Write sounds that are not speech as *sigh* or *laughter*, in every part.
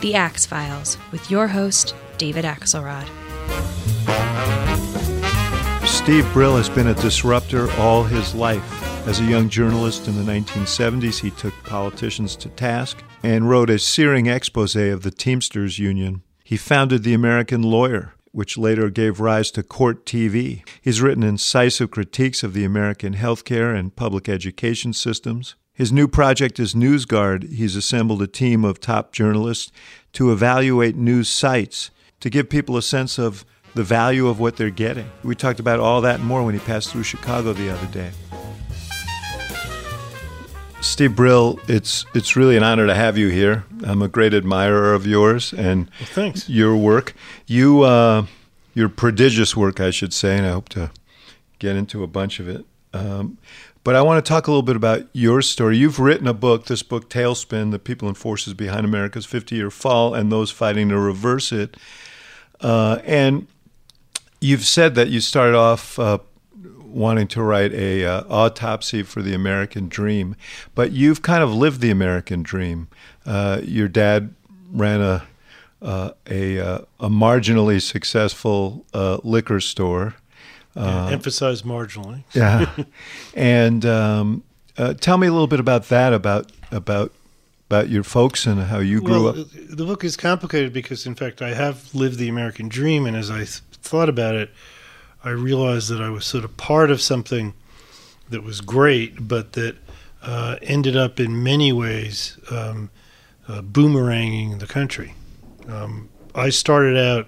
The Axe Files, with your host, David Axelrod. Steve Brill has been a disruptor all his life. As a young journalist in the 1970s, he took politicians to task and wrote a searing expose of the Teamsters Union. He founded the American Lawyer, which later gave rise to Court TV. He's written incisive critiques of the American healthcare and public education systems. His new project is NewsGuard. He's assembled a team of top journalists to evaluate news sites to give people a sense of the value of what they're getting. We talked about all that and more when he passed through Chicago the other day. Steve Brill, it's it's really an honor to have you here. I'm a great admirer of yours and well, thanks. your work. You uh, your prodigious work, I should say, and I hope to get into a bunch of it. Um, but I want to talk a little bit about your story. You've written a book, this book, Tailspin: The People and Forces Behind America's 50-Year Fall and Those Fighting to Reverse It. Uh, and you've said that you started off uh, wanting to write a uh, autopsy for the American dream, but you've kind of lived the American dream. Uh, your dad ran a uh, a, uh, a marginally successful liquor store. Yeah, emphasize marginally. *laughs* yeah, *laughs* and um, tell me a little bit about that about about about your folks and how you grew well, up. The book is complicated because, in fact, I have lived the American dream, and as I th- thought about it, I realized that I was sort of part of something that was great, but that uh, ended up in many ways um, uh, boomeranging the country. Um, I started out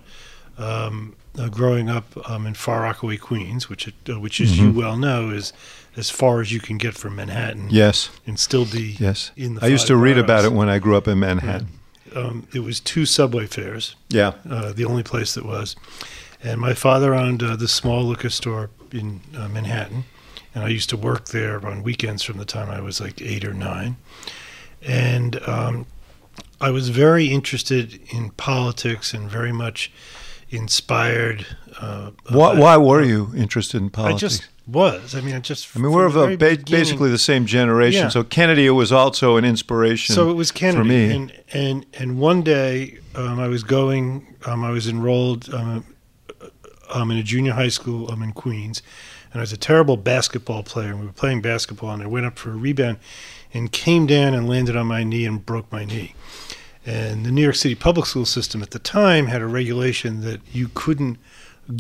um, uh, growing up um, in Far Rockaway, Queens, which, it, uh, which, as you well know, is as far as you can get from Manhattan. Yes, and still be yes. in the. I used to read about it when I grew up in Manhattan. Um, it was two subway fares. Yeah, uh, the only place that was. And my father owned uh, this small liquor store in uh, Manhattan, and I used to work there on weekends from the time I was like eight or nine. And um, I was very interested in politics and very much inspired. Uh, why, why were you interested in politics? I just was. I mean, I just. I mean, we're of a ba- basically the same generation. Yeah. So Kennedy was also an inspiration. So it was Kennedy, for me. and and and one day um, I was going, um, I was enrolled um, um, in a junior high school um, in Queens, and I was a terrible basketball player. And we were playing basketball, and I went up for a rebound, and came down and landed on my knee and broke my knee. And the New York City public school system at the time had a regulation that you couldn't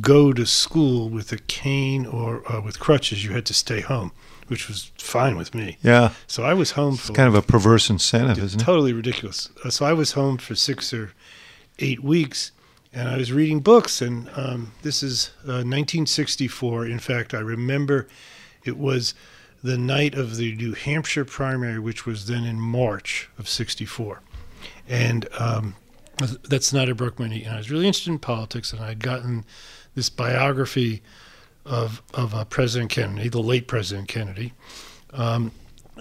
go to school with a cane or uh, with crutches. You had to stay home, which was fine with me. yeah, So I was home for it's kind of a perverse incentive, isn't it? totally ridiculous. Uh, so I was home for six or eight weeks, and I was reading books. And um, this is uh, 1964. In fact, I remember it was the night of the New Hampshire primary, which was then in March of '64. And um, that's not broke my. And I was really interested in politics, and I had gotten this biography of of uh, President Kennedy, the late President Kennedy, um,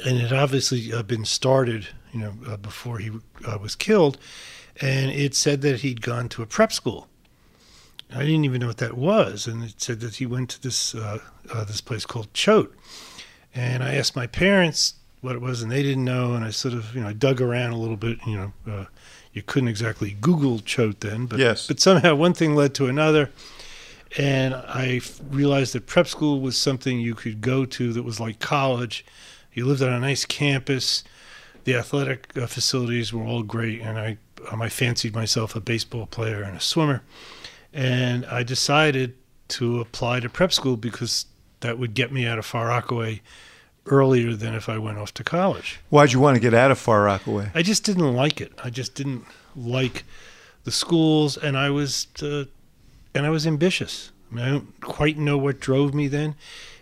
and it obviously uh, been started, you know, uh, before he uh, was killed, and it said that he'd gone to a prep school. I didn't even know what that was, and it said that he went to this uh, uh, this place called Choate, and I asked my parents what it was, and they didn't know, and I sort of, you know, I dug around a little bit, you know. Uh, you couldn't exactly Google Choate then, but Yes. but somehow one thing led to another, and I f- realized that prep school was something you could go to that was like college. You lived on a nice campus. The athletic uh, facilities were all great, and I um, I fancied myself a baseball player and a swimmer, and I decided to apply to prep school because that would get me out of Far Rockaway earlier than if I went off to college. Why'd you want to get out of Far Rockaway? I just didn't like it. I just didn't like the schools, and I was uh, and I was ambitious. I, mean, I don't quite know what drove me then,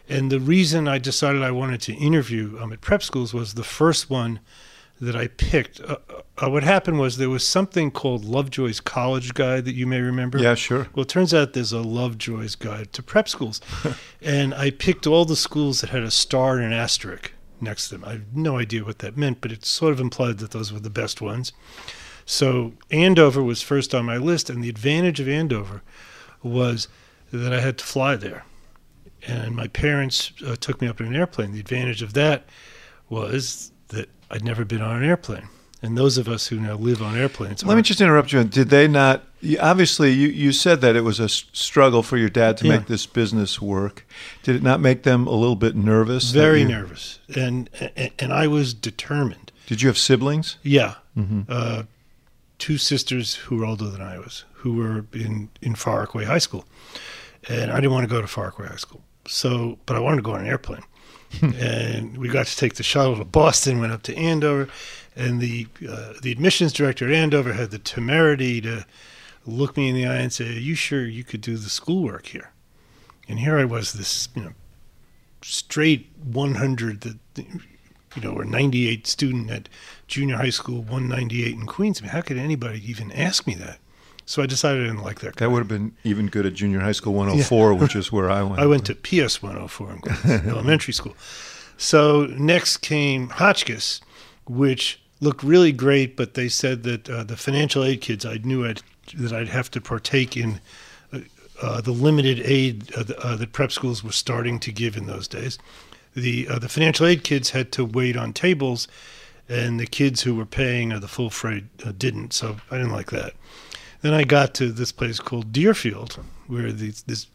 and the reason I decided I wanted to interview um, at prep schools was the first one that I picked. Uh, uh, what happened was there was something called Lovejoy's College Guide that you may remember. Yeah, sure. Well, it turns out there's a Lovejoy's Guide to prep schools, *laughs* and I picked all the schools that had a star and an asterisk next to them. I have no idea what that meant, but it sort of implied that those were the best ones. So Andover was first on my list, and the advantage of Andover was that I had to fly there. And my parents uh, took me up in an airplane. The advantage of that was that I'd never been on an airplane. And those of us who now live on airplanes. Let me just interrupt you. Did they not? Obviously, you, you said that it was a struggle for your dad to Yeah. make this business work. Did it not make them a little bit nervous? very you- nervous, and, and and I was determined. Did you have siblings? Yeah, Mm-hmm. uh, two sisters who were older than I was, who were in in Far Rockaway High School, and I didn't want to go to Far Rockaway High School. So, but I wanted to go on an airplane, *laughs* and we got to take the shuttle to Boston. Went up to Andover, and the uh, the admissions director at Andover had the temerity to look me in the eye and say, "Are you sure you could do the schoolwork here?" And here I was, this you know straight 100 that you know or 98 student at junior high school 198 in queens I mean, how could anybody even ask me that so i decided i didn't like that That would have been even good at junior high school 104, which is where I went. *laughs* i went to ps 104 in queens elementary *laughs* school so next came hotchkiss which looked really great but they said that uh, the financial aid kids i knew I'd, that i'd have to partake in uh, uh, the limited aid uh, the, uh, that prep schools were starting to give in those days. The uh, the financial aid kids had to wait on tables, and the kids who were paying uh, the full freight uh, didn't. So I didn't like that. Then I got to this place called Deerfield, where the, this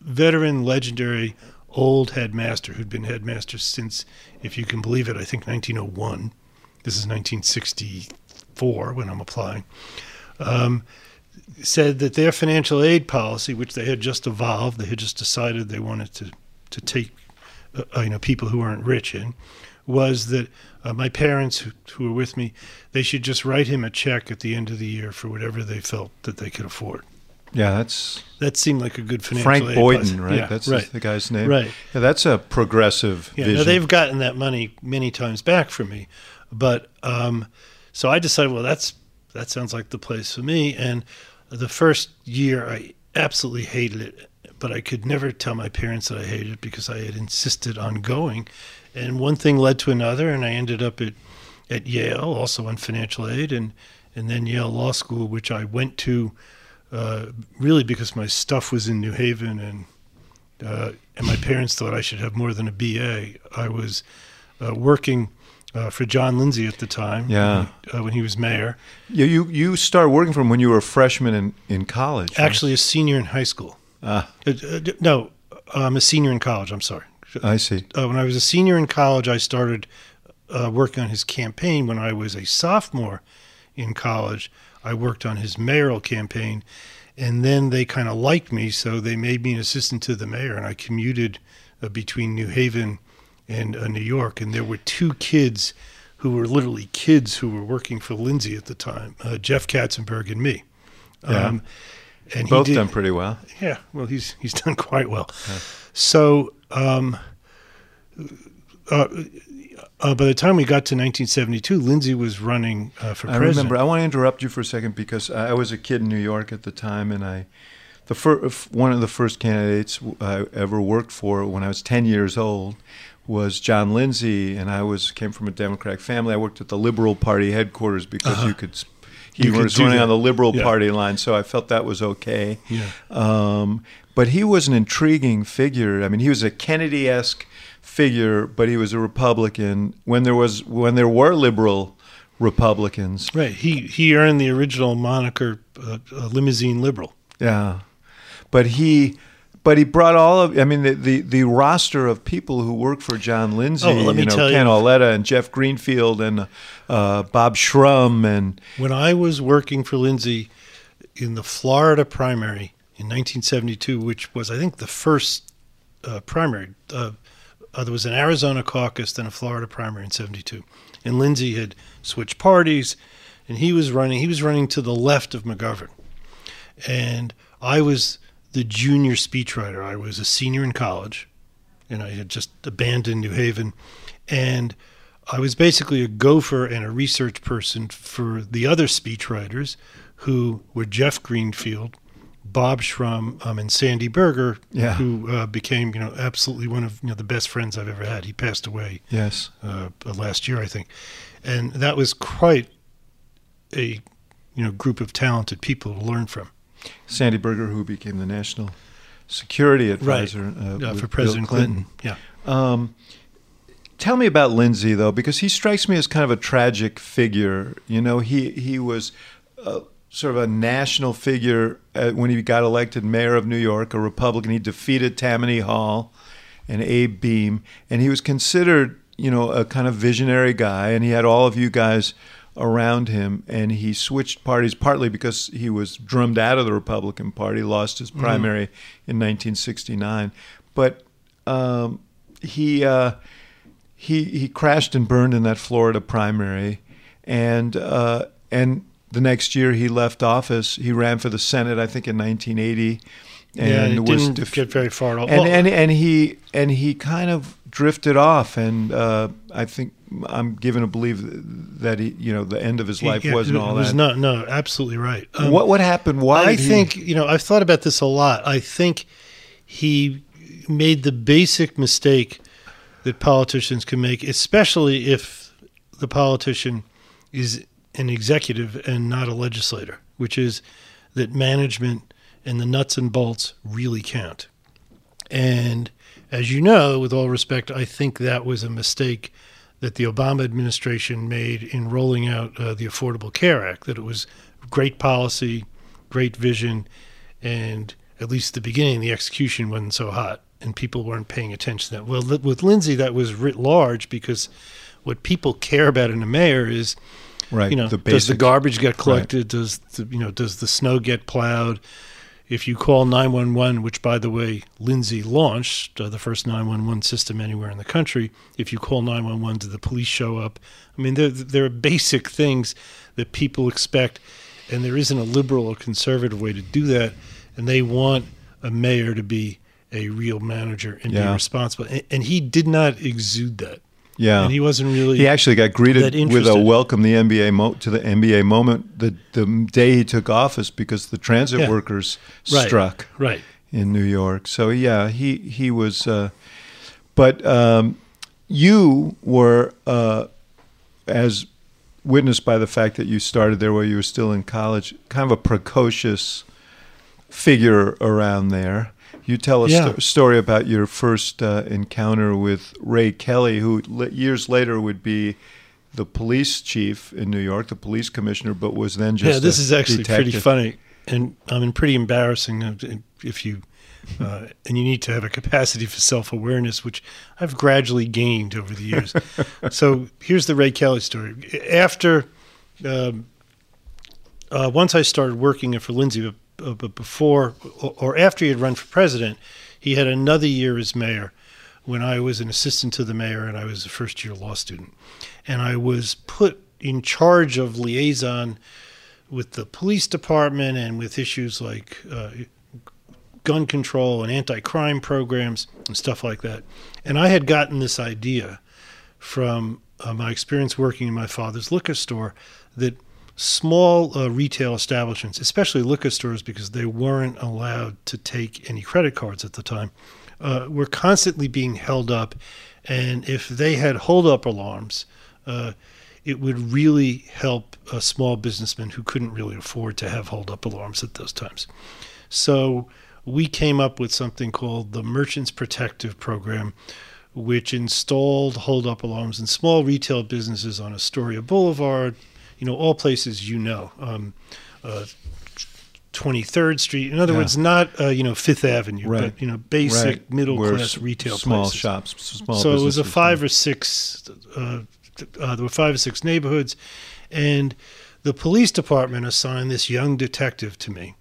veteran, legendary, old headmaster who'd been headmaster since, if you can believe it, I think 1901. This is 1964 when I'm applying. Um, said that their financial aid policy, which they had just evolved, they had just decided they wanted to to take, uh, you know, people who weren't rich in, was that uh, my parents who, who were with me, they should just write him a check at the end of the year for whatever they felt that they could afford. yeah, that's That seemed like a good financial Frank Boyden, right? Yeah, that's right. the guy's name. Right. Yeah, that's a progressive Yeah, vision. now they've gotten that money many times back from me, but um, so I decided, well, that's that sounds like the place for me. And the first year, I absolutely hated it, but I could never tell my parents that I hated it because I had insisted on going. And one thing led to another, and I ended up at at Yale, also on financial aid, and and then Yale Law School, which I went to uh, really because my stuff was in New Haven and uh, and my parents thought I should have more than a BA. I was uh, working uh, for John Lindsay at the time. Yeah. uh, when he was mayor. you, you you started working for him when you were a freshman in, in college. right? Actually, a senior in high school. Ah, Uh, uh, no, I'm a senior in college. I'm sorry. I see. Uh, when I was a senior in college, I started uh, working on his campaign. When I was a sophomore in college, I worked on his mayoral campaign. And then they kind of liked me, so they made me an assistant to the mayor, and I commuted uh, between New Haven and uh, New York. And there were two kids who were literally kids who were working for Lindsay at the time, uh, Jeff Katzenberg and me. Yeah. and he Both did- done pretty well. yeah, well, he's he's done quite well. So, um, uh, uh, by the time we got to 1972, Lindsay was running uh, for I president. remember. I want to interrupt you for a second because I was a kid in New York at the time, and I, the fir- one of the first candidates I ever worked for when I was ten years old was John Lindsay, and I was came from a Democratic family. I worked at the Liberal Party headquarters because you could. He Uh-huh. You was running that. on the Liberal Yeah. Party line, so I felt that was okay. Yeah. Um, but he was an intriguing figure. I mean, he was a Kennedy-esque figure, but he was a Republican. When there was when there were liberal Republicans, right. He he earned the original moniker uh, uh, limousine liberal. yeah. But he, but he brought all of. I mean, the the, the roster of people who work for John Lindsay. Oh, well, let me you know, you- Ken Auletta and Jeff Greenfield and uh, Bob Shrum and When I was working for Lindsay in the Florida primary in 1972, which was I think the first uh, primary. Uh, uh, there was an Arizona caucus, then a Florida primary in '72, and Lindsay had switched parties. and he was running. He was running to the left of McGovern, and I was the junior speechwriter. I was a senior in college, and I had just abandoned New Haven, and I was basically a gopher and a research person for the other speechwriters, who were Jeff Greenfield, Bob Shrum, um, and Sandy Berger, Yeah. who uh, became you know absolutely one of you know the best friends I've ever had. He passed away Yes. uh, last year, I think, and that was quite a you know group of talented people to learn from. Sandy Berger, who became the national security advisor uh, Uh, for President Clinton. Yeah. Um, tell me about Lindsay, though, because he strikes me as kind of a tragic figure. You know, he he was uh, sort of a national figure uh, when he got elected mayor of New York, a Republican. He defeated Tammany Hall and Abe Beame, and he was considered, you know, a kind of visionary guy. And he had all of you guys around him, and he switched parties partly because he was drummed out of the Republican Party, lost his primary in 1969, but um, he uh, he he crashed and burned in that Florida primary, and uh, and the next year he left office. He ran for the Senate, I think, in 1980, and yeah, was didn't def- get very far at all. and, Well, and and he and he kind of drifted off, and uh, I think I'm given to believe that he, you know, the end of his life yeah, wasn't it all was that. not no, absolutely right. Um, what what happened? Why? I did he- think you know I've thought about this a lot. I think he made the basic mistake that politicians can make, especially if the politician is an executive and not a legislator, which is that management and the nuts and bolts really count. And as you know, with all respect, I think that was a mistake that the Obama administration made in rolling out uh, the Affordable Care Act, that it was great policy, great vision, and at least the beginning, the execution wasn't so hot, and people weren't paying attention to that. Well, with Lindsay, that was writ large because what people care about in a mayor is right? you know, the does the garbage get collected? Does the, you know, does the snow get plowed? If you call 911, which by the way, Lindsay launched uh, the first 911 system anywhere in the country, if you call 911, do the police show up? I mean, there there are basic things that people expect, and there isn't a liberal or conservative way to do that. And they want a mayor to be a real manager and Yeah. be responsible. And, and he did not exude that. Yeah, And he wasn't really. He actually got greeted with a welcome the NBA mo- to the NBA moment the the day he took office because the transit Yeah. workers Right. struck Right. in New York. So yeah, he he was. Uh, but um, you were uh, as witnessed by the fact that you started there while you were still in college, kind of a precocious figure around there. You tell a Yeah. sto- story about your first uh, encounter with Ray Kelly, who le- years later would be the police chief in New York, the police commissioner, but was then just yeah, this is actually pretty funny, and I mean pretty embarrassing uh, if you. Uh, and you need to have a capacity for self-awareness, which I've gradually gained over the years. *laughs* so here's the Ray Kelly story. After, um, uh, once I started working for Lindsay, but, uh, but before or, or after he had run for president, he had another year as mayor when I was an assistant to the mayor and I was a first-year law student, and I was put in charge of liaison with the police department and with issues like uh, gun control and anti-crime programs and stuff like that. And I had gotten this idea from uh, my experience working in my father's liquor store that small uh, retail establishments, especially liquor stores, because they weren't allowed to take any credit cards at the time, uh, were constantly being held up. And if they had hold-up alarms, uh, it would really help a small businessman who couldn't really afford to have hold-up alarms at those times. So we came up with something called the Merchants Protective Program, which installed hold-up alarms in small retail businesses on Astoria Boulevard, you know, all places you know. Um, uh, 23rd Street. In other Yeah. words, not uh, you know Fifth Avenue, Right. but you know basic Right. middle class retail small places. shops, small so it was a five or six. Uh, uh, there were five or six neighborhoods, and the police department assigned this young detective to me,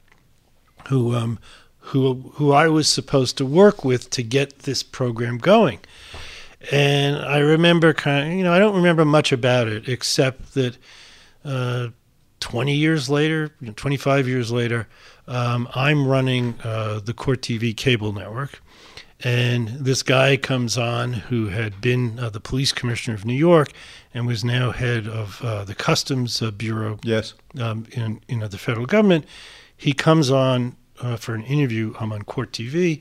who um, who who I was supposed to work with to get this program going. And I remember kind of, you know, I don't remember much about it except that uh, 20 years later, 25 years later, um, I'm running uh, the Court TV cable network. And this guy comes on who had been uh, the police commissioner of New York and was now head of uh, the Customs uh, Bureau Yes. um, in you know the federal government. He comes on uh, for an interview. I'm on Court TV,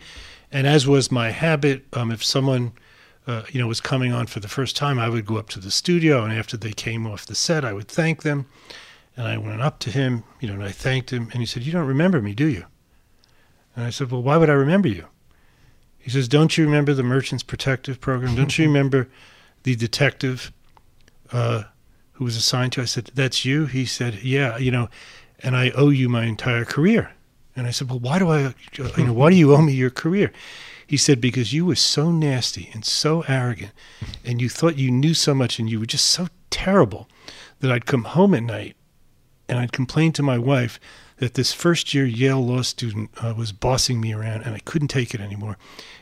and as was my habit, um, if someone uh, you know was coming on for the first time, I would go up to the studio, and after they came off the set, I would thank them. And I went up to him, you know, and I thanked him, and he said, "You don't remember me, do you?" And I said, "Well, why would I remember you?" He says, "Don't you remember the Merchants Protective Program? Don't you *laughs* remember the detective uh, who was assigned to?" I said, "That's you." He said, "Yeah, you know, and I owe you my entire career." And I said, "Well, why do I, you know, why do you owe me your career?" He said, "Because you were so nasty and so arrogant, and you thought you knew so much, and you were just so terrible that I'd come home at night and I'd complain to my wife that this first year Yale law student uh, was bossing me around and I couldn't take it anymore.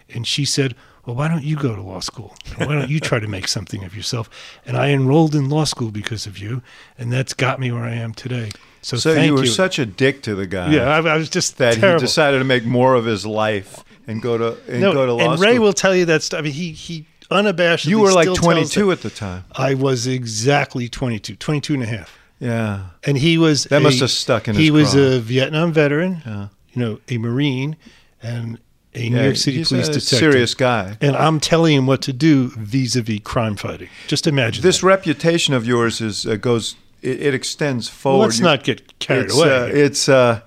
And she said, Well, why don't you go to law school? Why don't you try to make something of yourself? And I enrolled in law school because of you, and that's got me where I am today. So, So thank you were you. such a dick to the guy. yeah, I, I was just that terrible. he decided to make more of his life and go to and no, go to law and Ray school. will tell you that stuff. I mean, he he unabashedly. you were like still 22 at the time. I was exactly 22, 22 and a half. Yeah. and he was That a- must have stuck in his He was craw. a Vietnam veteran, Yeah. you know, a Marine, and a New York City he's police a detective. serious guy. And I'm telling him what to do vis-a-vis crime fighting. Just imagine This that. reputation of yours is uh, goes it, it extends forward. Well, let's You- not get carried it's, away. Uh, it's uh,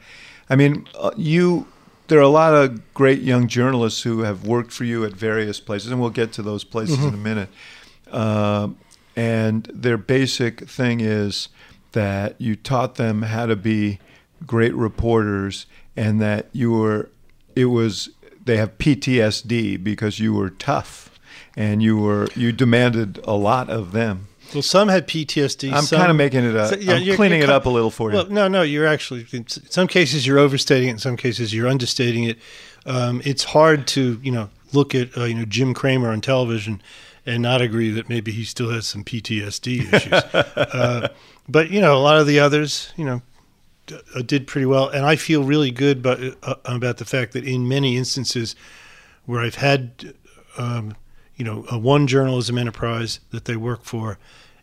I mean, uh, you. There are a lot of great young journalists who have worked for you at various places, and we'll get to those places Mm-hmm. in a minute. Um and their basic thing is that you taught them how to be great reporters, and that you were. It was they have PTSD because you were tough, and you were you demanded a lot of them. Well, some had PTSD. I'm some- kind of making it up. So, yeah, I'm you're- cleaning you're it up a little for you. Well, no, no, you're actually in some cases you're overstating it. In some cases you're understating it. Um, it's hard to you know look at uh, you know Jim Cramer on television and not agree that maybe he still has some PTSD issues. *laughs* uh, but you know a lot of the others you know d- uh, did pretty well, and I feel really good about uh, about the fact that in many instances where I've had um, you know a one journalism enterprise that they work for,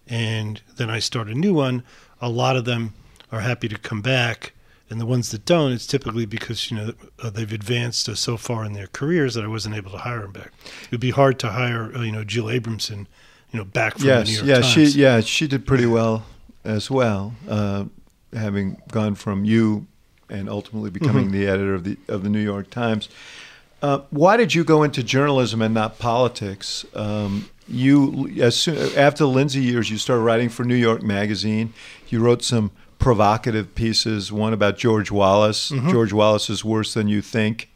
and then I start a new one. A lot of them are happy to come back, and the ones that don't, it's typically because you know uh, they've advanced uh, so far in their careers that I wasn't able to hire them back. It would be hard to hire uh, you know Jill Abramson, you know, back from the New yes, York yeah, Times. she yeah she did pretty well as well, uh, having gone from you and ultimately becoming Mm-hmm. the editor of the of the New York Times. Uh, why did you go into journalism and not politics? Um, you as soon after the Lindsay years, you started writing for New York Magazine. You wrote some provocative pieces. One about George Wallace. Mm-hmm. George Wallace is worse than you think.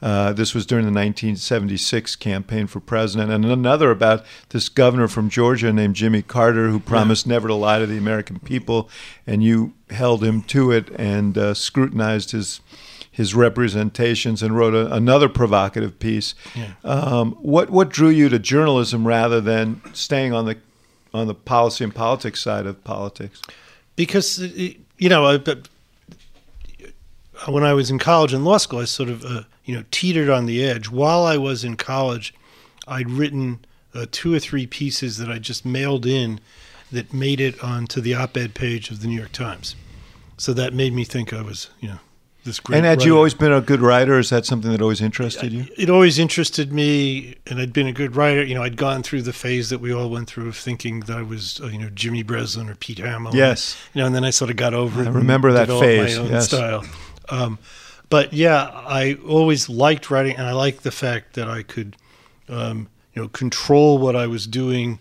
Uh, this was during the 1976 campaign for president, and another about this governor from Georgia named Jimmy Carter who promised never to lie to the American people, and you held him to it and uh, scrutinized his his representations and wrote a, another provocative piece. Yeah. Um, what what drew you to journalism rather than staying on the on the policy and politics side of politics? because uh, you know, I, when I was in college and law school, I sort of uh, you know teetered on the edge. While I was in college, I'd written uh, two or three pieces that I just mailed in that made it onto the op-ed page of the New York Times. So that made me think I was you know this great. and had writer. you always been a good writer? Is that something that always interested you? It always interested me, and I'd been a good writer. You know, I'd gone through the phase that we all went through of thinking that I was, uh, you know, Jimmy Breslin or Pete Hamill. Yes. You know, and then I sort of got over it. I remember that phase, My own yes. style. Um, but yeah, I always liked writing, and I liked the fact that I could, um, you know, control what I was doing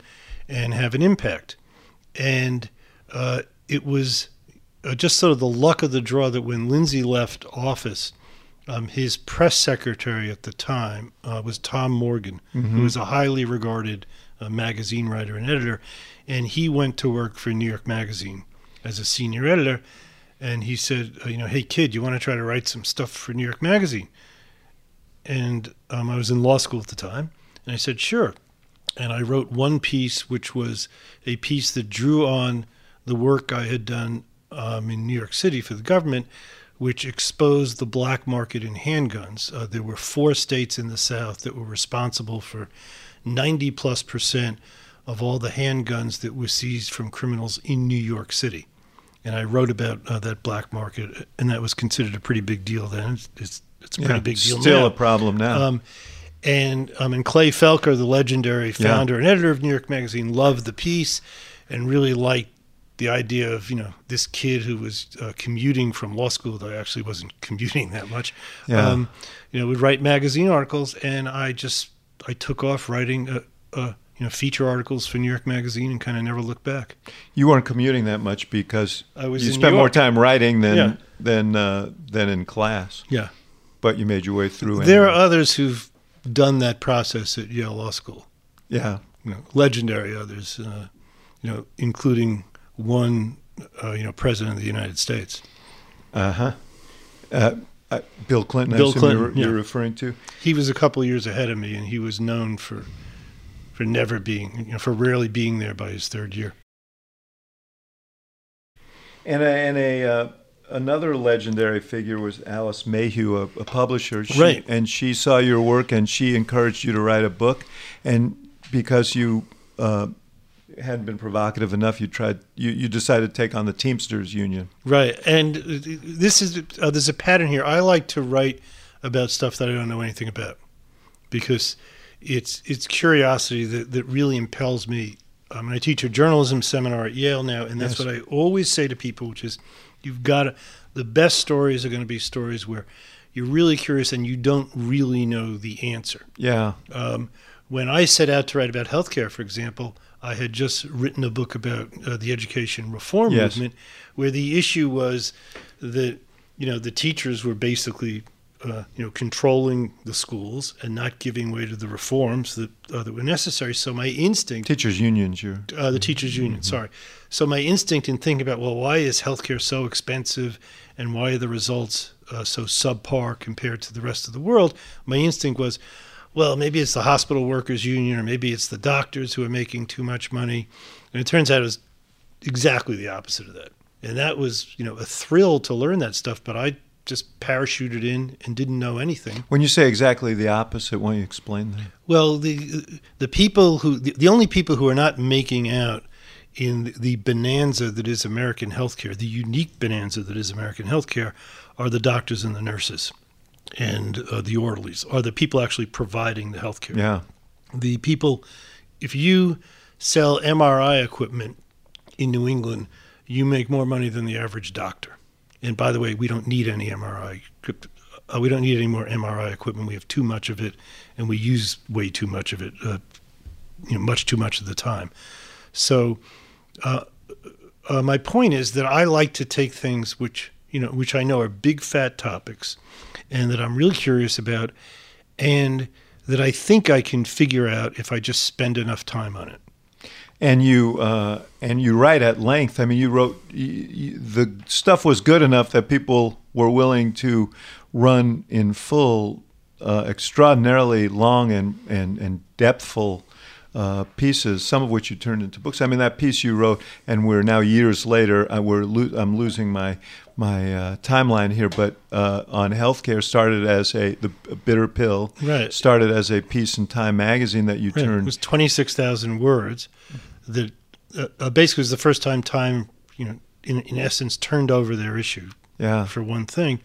and have an impact. And uh, it was just sort of the luck of the draw that when Lindsay left office, um, his press secretary at the time uh, was Tom Morgan, who was a highly regarded uh, magazine writer and editor, and he went to work for New York Magazine as a senior editor. And he said, uh, you know, hey kid, you want to try to write some stuff for New York Magazine? And um, I was in law school at the time, and I said, sure. And I wrote one piece, which was a piece that drew on the work I had done um, in New York City for the government, which exposed the black market in handguns. Uh, there were four states in the South that were responsible for 90 plus percent of all the handguns that were seized from criminals in New York City. And I wrote about uh, that black market, and that was considered a pretty big deal then. It's, it's, it's a pretty Yeah, big deal Still now. a problem now. Um, and um, and Clay Felker, the legendary founder and editor of New York Magazine, loved the piece and really liked the idea of you know this kid who was uh, commuting from law school, though I actually wasn't *laughs* commuting that much. Yeah. Um, you know, would write magazine articles, and I just I took off writing uh, uh, you know feature articles for New York Magazine and kind of never looked back. you weren't commuting that much because I was you spent more time writing than Yeah. than uh, than in class. Yeah. But you made your way through. There are others who've done that process at Yale Law School. yeah. you know, legendary others, uh, you know, including one, uh, you know, president of the United States. Uh-huh. Uh uh, Bill Clinton. I Bill assume Clinton, You're, yeah. you're referring to. He was a couple years ahead of me, and he was known for for never being, you know, for rarely being there by his third year. And a, and a uh, another legendary figure was Alice Mayhew, a, a publisher. She, Right. And she saw your work and she encouraged you to write a book. And because you uh, hadn't been provocative enough, you tried. You, you decided to take on the Teamsters Union. Right, and this is uh, there's a pattern here. I like to write about stuff that I don't know anything about because it's it's curiosity that that really impels me. Um, I teach a journalism seminar at Yale now, and that's Yes. what I always say to people, which is, you've got to. The best stories are going to be stories where you're really curious and you don't really know the answer. Yeah. Um, when I set out to write about healthcare, for example, I had just written a book about uh, the education reform Yes. movement, where the issue was that you know the teachers were basically uh, you know controlling the schools and not giving way to the reforms that uh, that were necessary. So my instinct Teachers unions. You're. uh, the teachers union. Sorry. So my instinct in thinking about well, why is healthcare so expensive, and why are the results uh, so subpar compared to the rest of the world? My instinct was, well, maybe it's the hospital workers union, or maybe it's the doctors who are making too much money, and it turns out it was exactly the opposite of that. And that was you know a thrill to learn that stuff, but I just parachuted in and didn't know anything. When you say exactly the opposite, why don't you explain that? Well, the the people who the, the only people who are not making out in the bonanza that is American healthcare, the unique bonanza that is American healthcare, are the doctors and the nurses, and uh, the orderlies are the people actually providing the healthcare. Yeah. The people, if you sell MRI equipment in New England, you make more money than the average doctor. And by the way, we don't need any MRI. Uh, we don't need any more MRI equipment. We have too much of it, and we use way too much of it. Uh, you know, much too much of the time. So, uh, uh, my point is that I like to take things which you know, which I know are big fat topics, and that I'm really curious about, and that I think I can figure out if I just spend enough time on it. And you uh, and you write at length. I mean, you wrote y y the stuff was good enough that people were willing to run in full, uh, extraordinarily long and and and depthful uh, pieces. Some of which you turned into books. I mean, that piece you wrote, and we're now years later. Uh, we're lo- I'm losing my my uh, timeline here, but uh, on healthcare started as a the bitter pill. Right. Started as a piece in Time magazine that you It turned. was 26,000 words. That uh, uh, basically was the first time Time, you know, in, in essence, turned over their issue yeah. for one thing.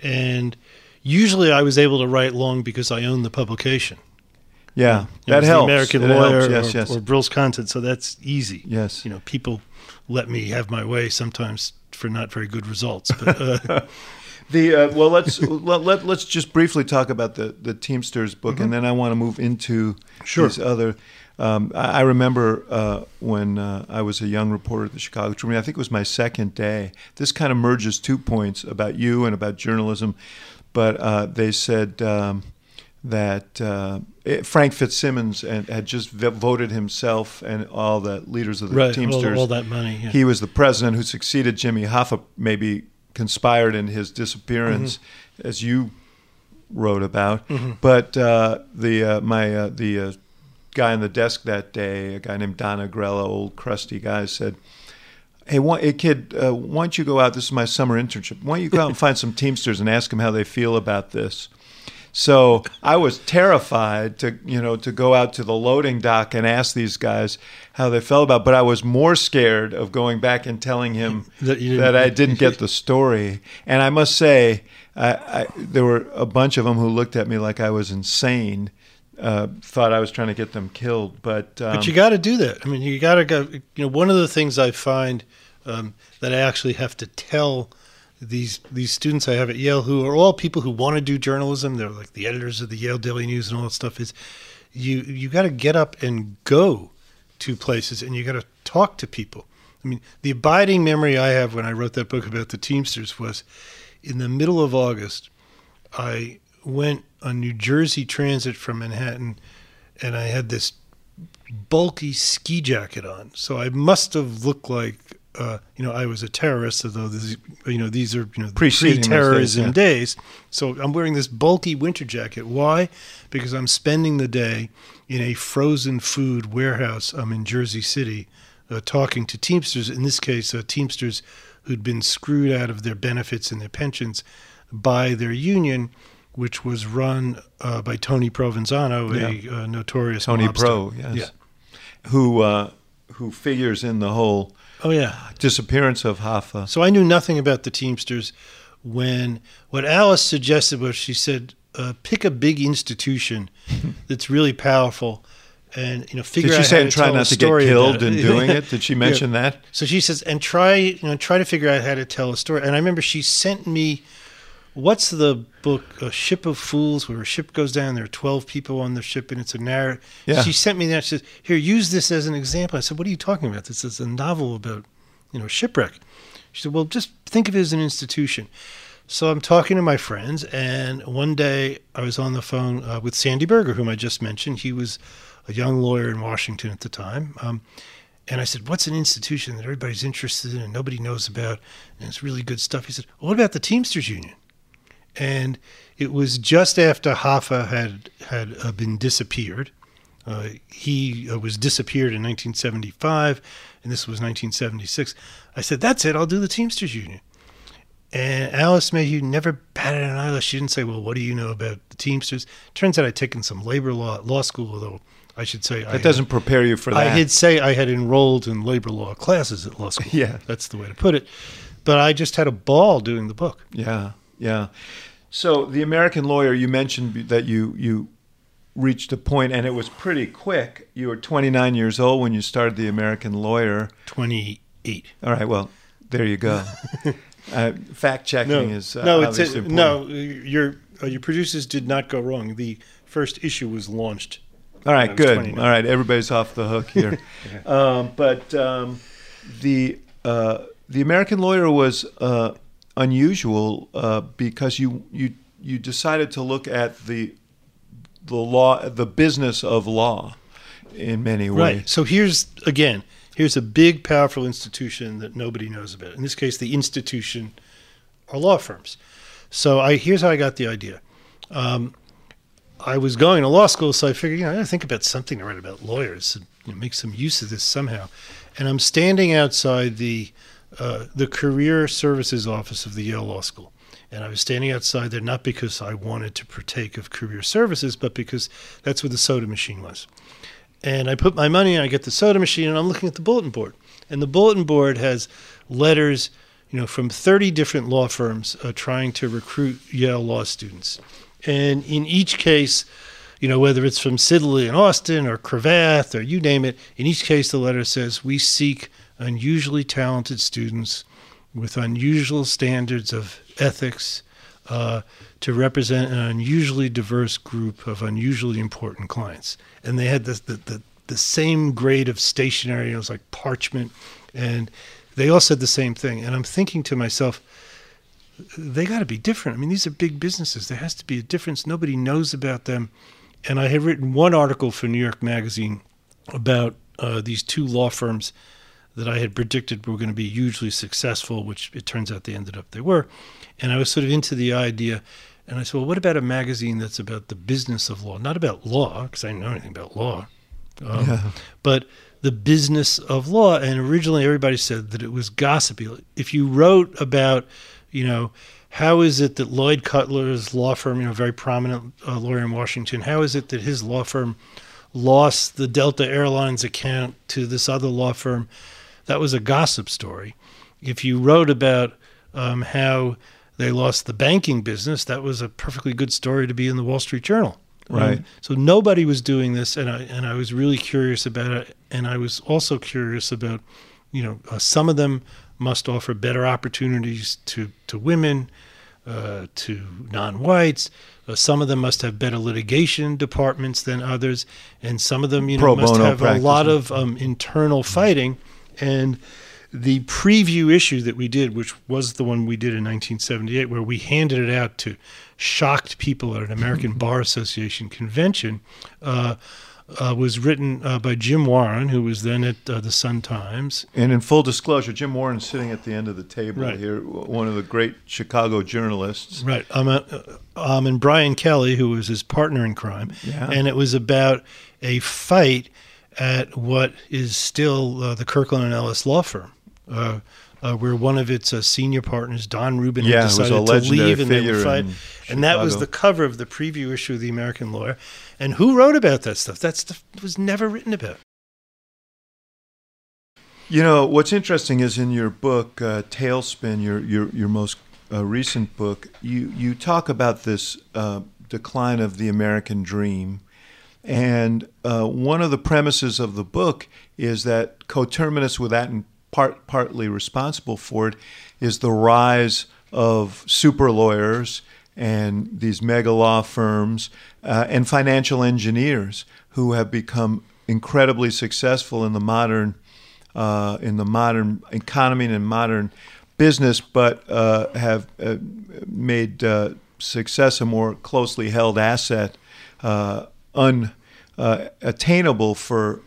And usually I was able to write long because I owned the publication. Yeah, You know, that helps. American It Lawyer helps. Yes, or, yes, or Brill's Content, so that's easy. yes. You know, people let me have my way sometimes for not very good results. But uh, *laughs* The uh, well, let's *laughs* let, let let's just briefly talk about the the Teamsters book, Mm-hmm. and then I want to move into Sure. these other. Um, I, I remember uh, when uh, I was a young reporter at the Chicago Tribune. I think it was my second day. This kind of merges two points about you and about journalism, but uh, they said. Um, that uh, it- Frank Fitzsimmons and had just v- voted himself and all the leaders of the right, Teamsters all that money. Yeah. he was the president who succeeded Jimmy Hoffa, maybe conspired in his disappearance, Mm-hmm. as you wrote about. But uh, the uh, my uh, the uh, guy on the desk that day, a guy named Don Agrella, old crusty guy, said, Hey, why, hey kid, uh, why don't you go out? This is my summer internship. Why don't you go out and *laughs* find some Teamsters and ask them how they feel about this? So I was terrified to, you know, to go out to the loading dock and ask these guys how they felt about. It. But I was more scared of going back and telling him *laughs* that, that I didn't get the story. And I must say, I, I, there were a bunch of them who looked at me like I was insane. Uh, thought I was trying to get them killed, but um, but you got to do that. I mean, you got to go. You know, one of the things I find um, that I actually have to tell these these students I have at Yale, who are all people who want to do journalism, they're like the editors of the Yale Daily News and all that stuff. Is you you got to get up and go to places, and you got to talk to people. I mean, the abiding memory I have when I wrote that book about the Teamsters was in the middle of August. I went on New Jersey Transit from Manhattan, and I had this bulky ski jacket on, so I must have looked like uh, you know, I was a terrorist, although this, you know, these are you know pre-terrorism days, days, So I'm wearing this bulky winter jacket. Why? Because I'm spending the day in a frozen food warehouse. I'm in Jersey City, uh, talking to Teamsters. In this case, uh, Teamsters who'd been screwed out of their benefits and their pensions by their union, which was run uh, by Tony Provenzano, yeah. a uh, notorious Tony mobster. Pro, yes, yeah. who who figures in the whole Oh yeah, disappearance of Hoffa. So I knew nothing about the Teamsters when what Alice suggested was she said uh, pick a big institution *laughs* that's really powerful and you know figure Did she out say how and try not to get killed in doing *laughs* it? Did she mention yeah. that? So she says and try you know try to figure out how to tell a story. And I remember she sent me what's the book a ship of fools where a ship goes down there are 12 people on the ship and it's a narrative yeah. she sent me that she says here use this as an example i said what are you talking about this is a novel about you know, shipwreck. She said, well, just think of it as an institution. So I'm talking to my friends, and one day I was on the phone uh, with Sandy Berger, whom I just mentioned. He was a young lawyer in Washington at the time. Um, and I said, What's an institution that everybody's interested in and nobody knows about? And it's really good stuff. He said, well, What about the Teamsters Union? And it was just after Hoffa had, had uh, been disappeared. Uh, he uh, was disappeared in 1975 and this was 1976. I said, "That's it. I'll do the Teamsters Union." And Alice Mayhew never batted an eyelash. She didn't say, "Well, what do you know about the Teamsters?" Turns out I'd taken some labor law at law school, although I should say that I doesn't had, prepare you for that. I did say I had enrolled in labor law classes at law school. *laughs* yeah, that's the way to put it. But I just had a ball doing the book. Yeah, yeah. So the American lawyer, you mentioned that you you reached a point, and it was pretty quick. You were 29 years old when you started the American Lawyer. 28. All right. Well, there you go. *laughs* uh, fact checking no, is uh, no. It's a, no. Your uh, your producers did not go wrong. The first issue was launched. All right. Good. 29. All right. Everybody's off the hook here. yeah. *laughs* um, but um, the uh, the American Lawyer was uh, unusual uh, because you you you decided to look at the the law, the business of law, in many ways. Right. So here's again, here's a big, powerful institution that nobody knows about. In this case, the institution are law firms. So I here's how I got the idea. Um, I was going to law school, so I figured, you know, I got to think about something to write about lawyers and you know, make some use of this somehow. And I'm standing outside the uh, the career services office of the Yale Law School. And I was standing outside there not because I wanted to partake of career services, but because that's where the soda machine was. And I put my money in, I get the soda machine, and I'm looking at the bulletin board. And the bulletin board has letters, you know, from 30 different law firms uh, trying to recruit Yale law students. And in each case, you know, whether it's from Sidley and Austin or Cravath or you name it, in each case the letter says, We seek unusually talented students with unusual standards of ethics uh, to represent an unusually diverse group of unusually important clients. And they had the, the, the, the same grade of stationery, it was like parchment, and they all said the same thing. And I'm thinking to myself, they got to be different. I mean, these are big businesses. There has to be a difference. Nobody knows about them. And I had written one article for New York Magazine about uh, these two law firms that I had predicted were going to be hugely successful, which it turns out they ended up they were. And I was sort of into the idea. And I said, well, what about a magazine that's about the business of law? Not about law, because I didn't know anything about law, um, yeah. but the business of law. And originally, everybody said that it was gossipy. If you wrote about, you know, how is it that Lloyd Cutler's law firm, you know, very prominent uh, lawyer in Washington, how is it that his law firm lost the Delta Airlines account to this other law firm? That was a gossip story. If you wrote about um, how they lost the banking business, that was a perfectly good story to be in the Wall Street Journal. Right. Um, so nobody was doing this, and I and I was really curious about it, and I was also curious about, you know, uh, some of them must offer better opportunities to to women, uh, to non-whites. Uh, some of them must have better litigation departments than others, and some of them, you know, Pro must have a lot of um, internal fighting. And the preview issue that we did, which was the one we did in 1978, where we handed it out to shocked people at an American *laughs* Bar Association convention, uh, uh, was written uh, by Jim Warren, who was then at uh, the Sun Times. And in full disclosure, Jim Warren's sitting at the end of the table Right. here, one of the great Chicago journalists. Right. Um, um, and Brian Kelly, who was his partner in crime. Yeah. And it was about a fight at what is still uh, the Kirkland and Ellis law firm, uh, uh, where one of its uh, senior partners, Don Reuben, Yeah, had it was a decided to leave and they would fight. And that was the cover of the preview issue of the American Lawyer. And who wrote about that stuff? That stuff was never written about. You know, what's interesting is in your book, uh, Tailspin, your, your, your most uh, recent book, you, you talk about this uh, decline of the American dream. And uh, one of the premises of the book is that coterminous with that and part, partly responsible for it is the rise of super lawyers and these mega law firms uh, and financial engineers who have become incredibly successful in the modern uh, in the modern economy and modern business, but uh, have uh, made uh, success a more closely held asset, uh, unattainable for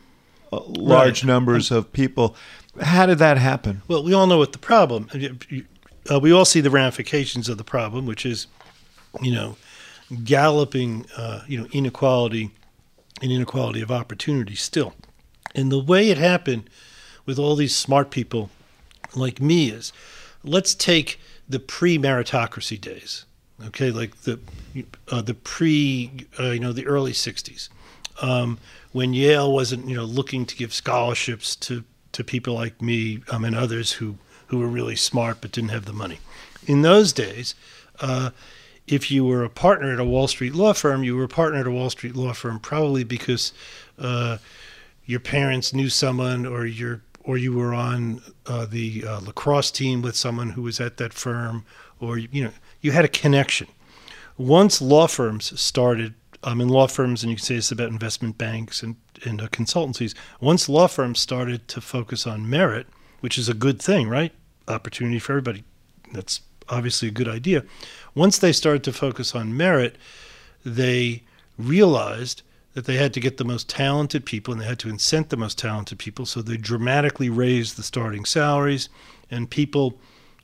uh, large Right. numbers of people. How did that happen? Well, we all know what the problem. Uh, we all see the ramifications of the problem, which is, you know, galloping, uh, you know, inequality and inequality of opportunity still. And the way it happened with all these smart people like me is, let's take the pre-meritocracy days, okay, like the uh, the pre, uh, you know, the early '60s, um, when Yale wasn't, you know, looking to give scholarships to to people like me um, and others who who were really smart but didn't have the money. In those days, uh, if you were a partner at a Wall Street law firm, you were a partner at a Wall Street law firm probably because uh, your parents knew someone, or your or you were on uh, the uh, lacrosse team with someone who was at that firm, or you know you had a connection. Once law firms started, um, in law firms, and you can say this about investment banks and and uh, consultancies. Once law firms started to focus on merit, which is a good thing, right? Opportunity for everybody. That's obviously a good idea. Once they started to focus on merit, they realized that they had to get the most talented people and they had to incent the most talented people. So they dramatically raised the starting salaries, and people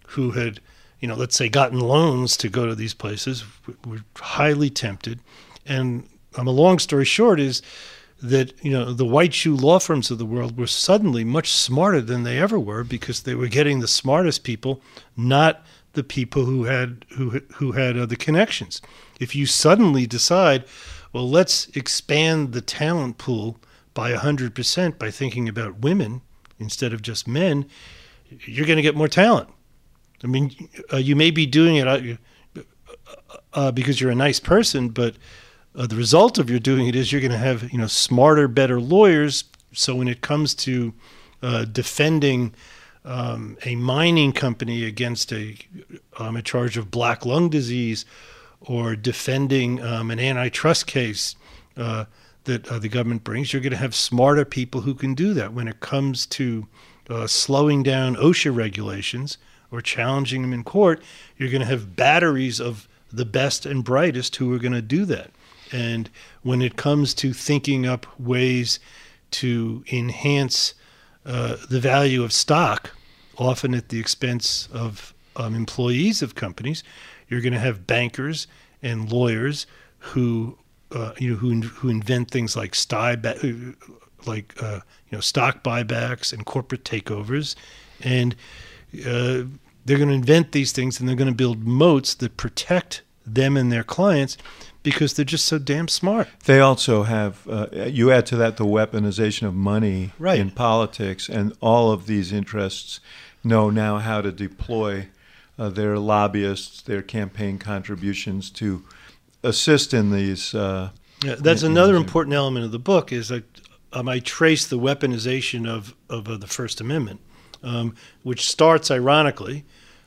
who had, you know, let's say gotten loans to go to these places We're highly tempted. And um, a long story short is that you know the white shoe law firms of the world were suddenly much smarter than they ever were because they were getting the smartest people, not the people who had who who had uh, the connections. If you suddenly decide, well, let's expand the talent pool by hundred percent by thinking about women instead of just men, you're going to get more talent. I mean, uh, you may be doing it uh, uh, because you're a nice person, but uh, the result of your doing it is you're going to have you know smarter, better lawyers. So when it comes to uh, defending um, a mining company against a um, a charge of black lung disease, or defending um, an antitrust case uh, that uh, the government brings, you're going to have smarter people who can do that. When it comes to uh, slowing down OSHA regulations or challenging them in court, you're going to have batteries of the best and brightest who are going to do that. And when it comes to thinking up ways to enhance uh, the value of stock, often at the expense of um, employees of companies, you're going to have bankers and lawyers who, uh, you know, who who invent things like like uh, you know stock buybacks and corporate takeovers, and uh, they're going to invent these things and they're going to build moats that protect them and their clients because they're just so damn smart. They also have, uh, you add to that the weaponization of money Right. in politics, and all of these interests know now how to deploy uh, their lobbyists, their campaign contributions to assist in these. Uh, Yeah, that's in- another important element of the book is that um, I trace the weaponization of, of uh, the First Amendment, um, which starts ironically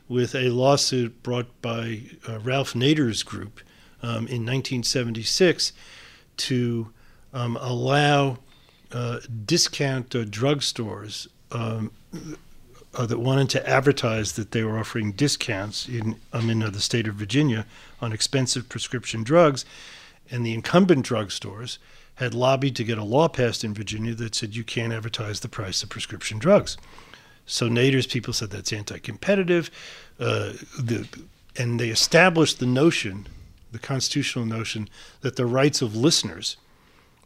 with a lawsuit brought by uh, Ralph Nader's group um, in 1976 to um, allow uh, discount uh, drugstores um, uh, that wanted to advertise that they were offering discounts in um, in uh, the state of Virginia on expensive prescription drugs, and the incumbent drugstores had lobbied to get a law passed in Virginia that said you can't advertise the price of prescription drugs. So Nader's people said that's anti-competitive, uh, the, and they established the notion, the constitutional notion, that the rights of listeners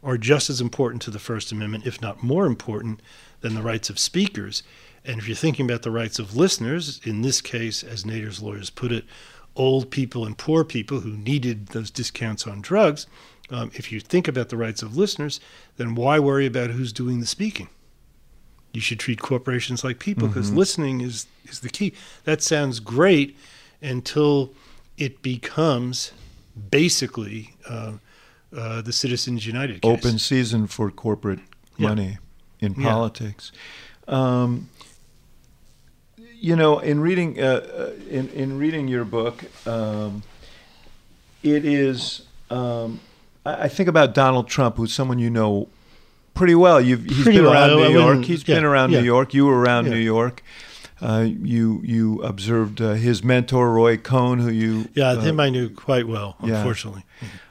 are just as important to the First Amendment, if not more important, than the rights of speakers. And if you're thinking about the rights of listeners, in this case, as Nader's lawyers put it, old people and poor people who needed those discounts on drugs, um, if you think about the rights of listeners, then why worry about who's doing the speaking? You should treat corporations like people because listening is, is the key. That sounds great until it becomes basically uh, uh, the Citizens United case. open season for corporate Yeah. money in Yeah. politics. Um, you know, in reading uh, uh, in in reading your book, um, it is. Um, I think about Donald Trump, who's someone you know pretty well. You've he's Pretty been well. around New York. He's yeah, been around yeah. New York. You were around Yeah. New York. Uh, you you observed uh, his mentor Roy Cohn, who you Yeah, uh, him I knew quite well, unfortunately.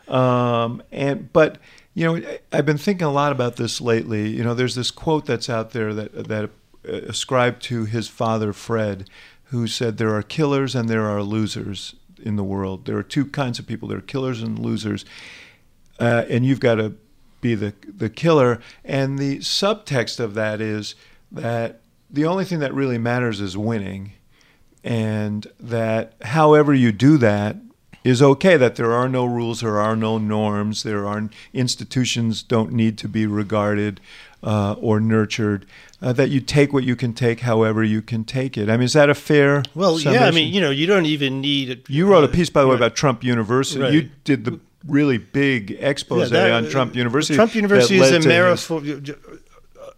um, and but you know, I've been thinking a lot about this lately. You know, there's this quote that's out there that that uh, ascribed to his father Fred, who said there are killers and there are losers in the world. There are two kinds of people. There are killers and losers, uh, and you've got to be the the killer. And the subtext of that is that the only thing that really matters is winning, and that however you do that is okay. That there are no rules, there are no norms, there are institutions don't need to be regarded uh, or nurtured. Uh, that you take what you can take, however you can take it. I mean, is that a fair? Well, yeah, I mean, you know, you don't even need it. You wrote a piece, by the way, about Trump University. Right. You did the really big expose Yeah, that- on Trump University. Trump University is a his- metaphor.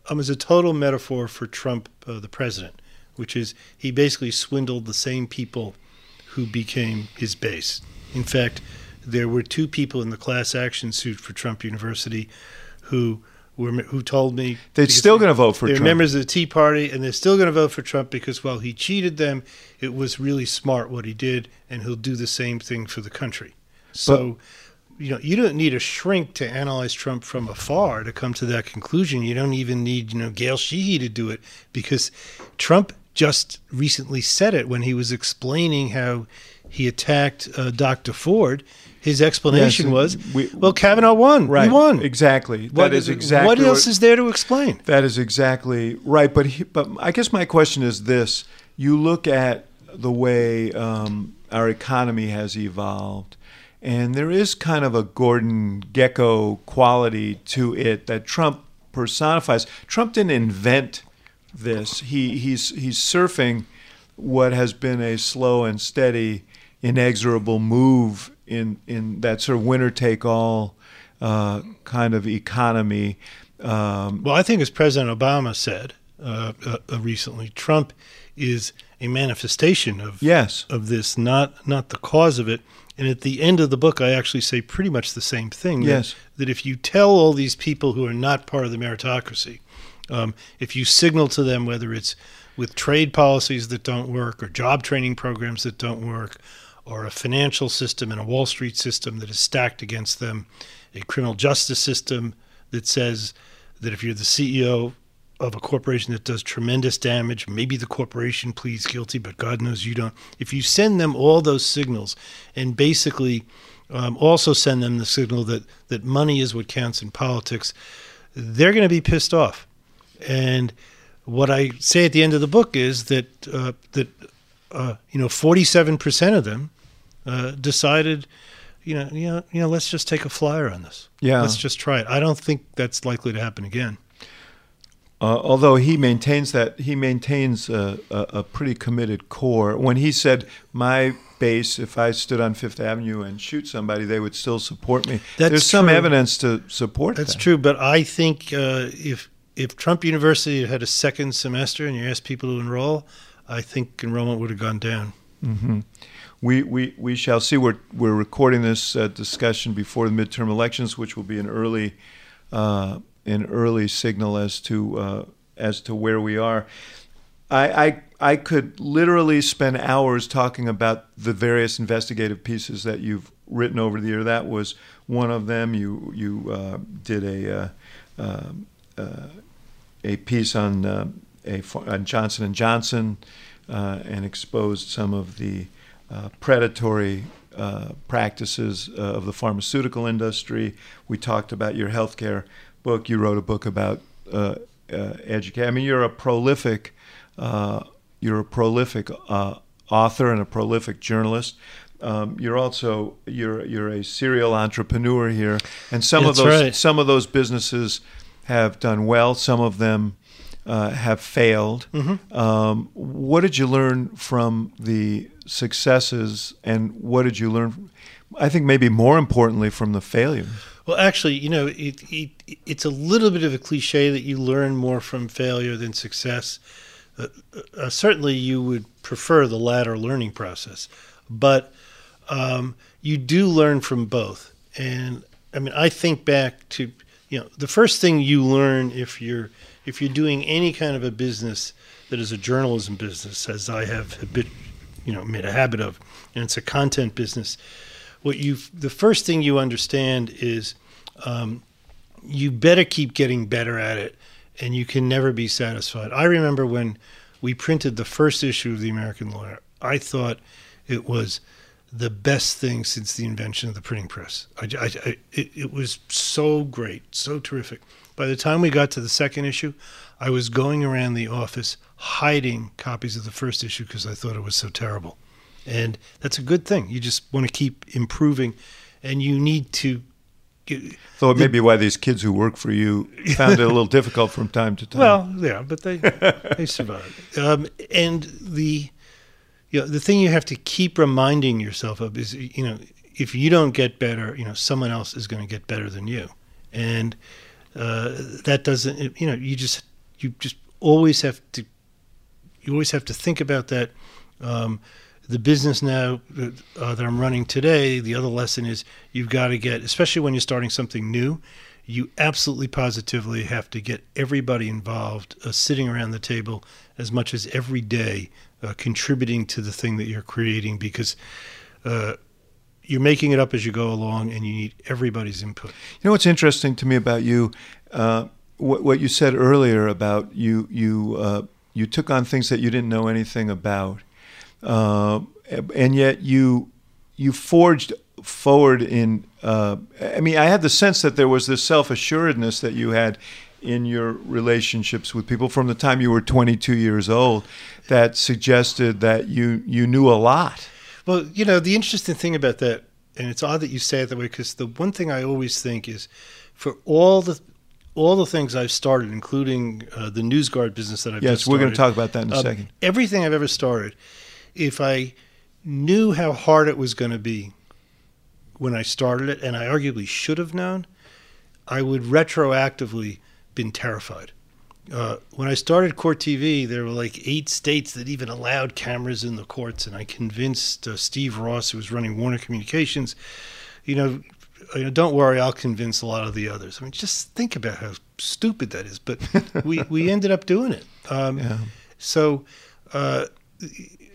Um, is a total metaphor for Trump, uh, the president, which is he basically swindled the same people who became his base. In fact, there were two people in the class action suit for Trump University who were who told me They're still going to vote for Trump they're Trump. members of the Tea Party, and they're still going to vote for Trump because while he cheated them, it was really smart what he did, and he'll do the same thing for the country. So, you know, you don't need a shrink to analyze Trump from afar to come to that conclusion. You don't even need, you know, Gail Sheehy to do it because Trump just recently said it when he was explaining how he attacked uh, Dr. Ford. His explanation Yes, was, we- "Well, Kavanaugh won. right? He won. Exactly. What that is exactly What else is there to explain? That is exactly right. But he, but I guess my question is this: You look at the way um, our economy has evolved, and there is kind of a Gordon Gekko quality to it that Trump personifies. Trump didn't invent this. He he's he's surfing what has been a slow and steady, inexorable move in in that sort of winner take all uh, kind of economy. Um, Well, I think as President Obama said uh, uh, uh, recently, Trump is a manifestation of yes, of this, not not the cause of it. And at the end of the book, I actually say pretty much the same thing. that- Yes. That, if you tell all these people who are not part of the meritocracy, um, if you signal to them whether it's with trade policies that don't work or job training programs that don't work or a financial system and a Wall Street system that is stacked against them, a criminal justice system that says that if you're the CEO of a corporation that does tremendous damage, maybe the corporation pleads guilty, but God knows you don't. If you send them all those signals and basically um, also send them the signal that, that money is what counts in politics, they're going to be pissed off. And what I say at the end of the book is that uh, that uh, you know, 47% of them uh, decided, you know, you know, you know, let's just take a flyer on this. Yeah. let's just try it. I don't think that's likely to happen again. Uh, although he maintains that he maintains a, a, a, pretty committed core. When he said, "My base, if I stood on Fifth Avenue and shoot somebody, they would still support me," That's there's some evidence to support That's that. true, but I think uh, if if Trump University had a second semester and you asked people to enroll, I think enrollment would have gone down. hmm We, we we shall see. We're we're recording this uh, discussion before the midterm elections, which will be an early uh, an early signal as to uh, as to where we are. I, I I could literally spend hours talking about the various investigative pieces that you've written over the year. That was one of them. You you uh, did a uh, um, uh, a piece on uh, a on Johnson and Johnson uh, and exposed some of the uh, predatory uh, practices uh, of the pharmaceutical industry. We talked about your healthcare book. You wrote a book about uh, uh, education. I mean, you're a prolific, uh, you're a prolific uh, author and a prolific journalist. Um, you're also you're you're a serial entrepreneur here, and some That's of those right. some of those businesses have done well. Some of them uh, have failed. Mm-hmm. Um, what did you learn from the successes, and what did you learn? I think maybe more importantly from the failures. Well, actually, you know, it, it it's a little bit of a cliche that you learn more from failure than success. Uh, uh, certainly, you would prefer the latter learning process, but um, you do learn from both. And I mean, I think back to you know the first thing you learn if you're if you're doing any kind of a business that is a journalism business, as I have a bit, you know, made a habit of, and it's a content business. What you the first thing you understand is um, you better keep getting better at it, and you can never be satisfied. I remember when we printed the first issue of the American Lawyer. I thought it was the best thing since the invention of the printing press. I, I, I- it, it was so great, so terrific. By the time we got to the second issue, I was going around the office hiding copies of the first issue because I thought it was so terrible. And that's a good thing. You just want to keep improving, and you need to. Get, Though it may be why these kids who work for you found it a little *laughs* difficult from time to time. Well, yeah, but they they *laughs* survive. Um, and the you know, the thing you have to keep reminding yourself of is you know if you don't get better, you know someone else is going to get better than you, and uh, that doesn't you know you just you just always have to you always have to think about that. Um, the business now that, uh, that I'm running today, the other lesson is you've got to get, especially when you're starting something new, you absolutely positively have to get everybody involved, uh, sitting around the table as much as every day, uh, contributing to the thing that you're creating because uh, you're making it up as you go along and you need everybody's input. You know what's interesting to me about you, uh, what, what you said earlier about you you uh, you took on things that you didn't know anything about, uh, and yet you you forged forward in. Uh, I mean, I had the sense that there was this self assuredness that you had in your relationships with people from the time you were 22 years old that suggested that you you knew a lot. Well, you know, the interesting thing about that, and it's odd that you say it that way, because the one thing I always think is, for all the all the things I've started, including uh, the NewsGuard business that I've Yes, we're going to talk about that in a um, second. Everything I've ever started, if I knew how hard it was going to be when I started it, and I arguably should have known, I would retroactively been terrified. Uh, when I started Court TV, there were like eight states that even allowed cameras in the courts, and I convinced uh, Steve Ross, who was running Warner Communications, you know, you know, don't worry, I'll convince a lot of the others. I mean, just think about how stupid that is. But we we ended up doing it. Um, *laughs* Yeah. So uh,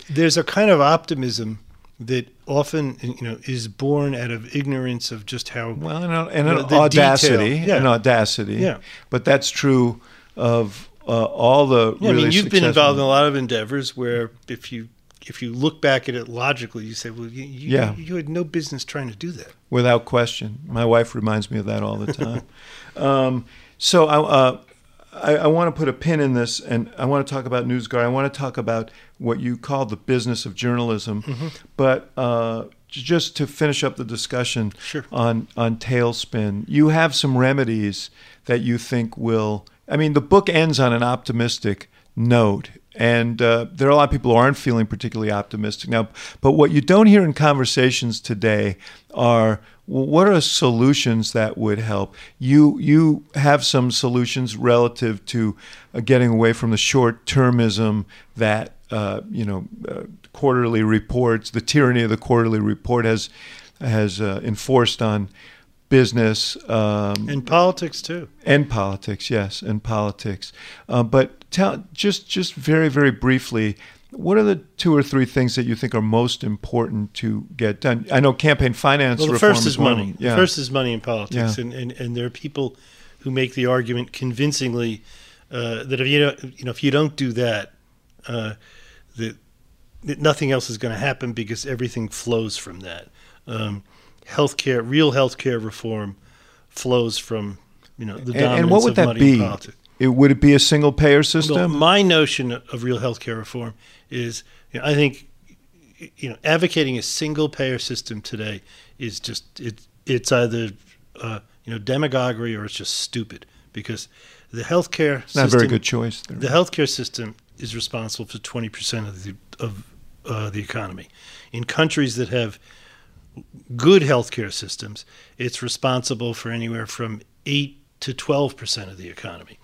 there's a kind of optimism that often you know is born out of ignorance of just how Well, and, and an audacity. Yeah. an audacity. Yeah. But that's true of uh, all the. Yeah, I mean, you've been involved in a lot of endeavors where if you if you look back at it logically, you say, well, you, you, Yeah. you had no business trying to do that. without question. My wife reminds me of that all the time. *laughs* um, So I, uh, I, I want to put a pin in this, and I want to talk about NewsGuard. I want to talk about what you call the business of journalism. Mm-hmm. But uh, just to finish up the discussion Sure. on on Tailspin, you have some remedies that you think will. I mean, the book ends on an optimistic note. And uh, there are a lot of people who aren't feeling particularly optimistic now. But what you don't hear in conversations today are what are solutions that would help? You you have some solutions relative to uh, getting away from the short termism that uh, you know uh, quarterly reports, the tyranny of the quarterly report has has uh, enforced on business um, In politics too. and politics, yes, and politics. Uh, but tell just just very very briefly, what are the two or three things that you think are most important to get done? I know campaign finance. Well, the reform first is of money. Yeah. The first is money in politics, Yeah. and, and and there are people who make the argument convincingly uh, that if you don't, you know, if you don't do that, uh, that, that nothing else is going to happen because everything flows from that. Um, healthcare, real healthcare reform, flows from you know the and, dominance and what would of that money be? in politics. It, would it be a single payer Well, system? my notion of real healthcare reform is, you know, I think, you know, advocating a single payer system today is just it. It's either uh, you know demagoguery or it's just stupid because the healthcare not a system, very good choice. There. The healthcare system is responsible for twenty percent of the of uh, the economy. In countries that have good healthcare systems, it's responsible for anywhere from eight to twelve percent of the economy.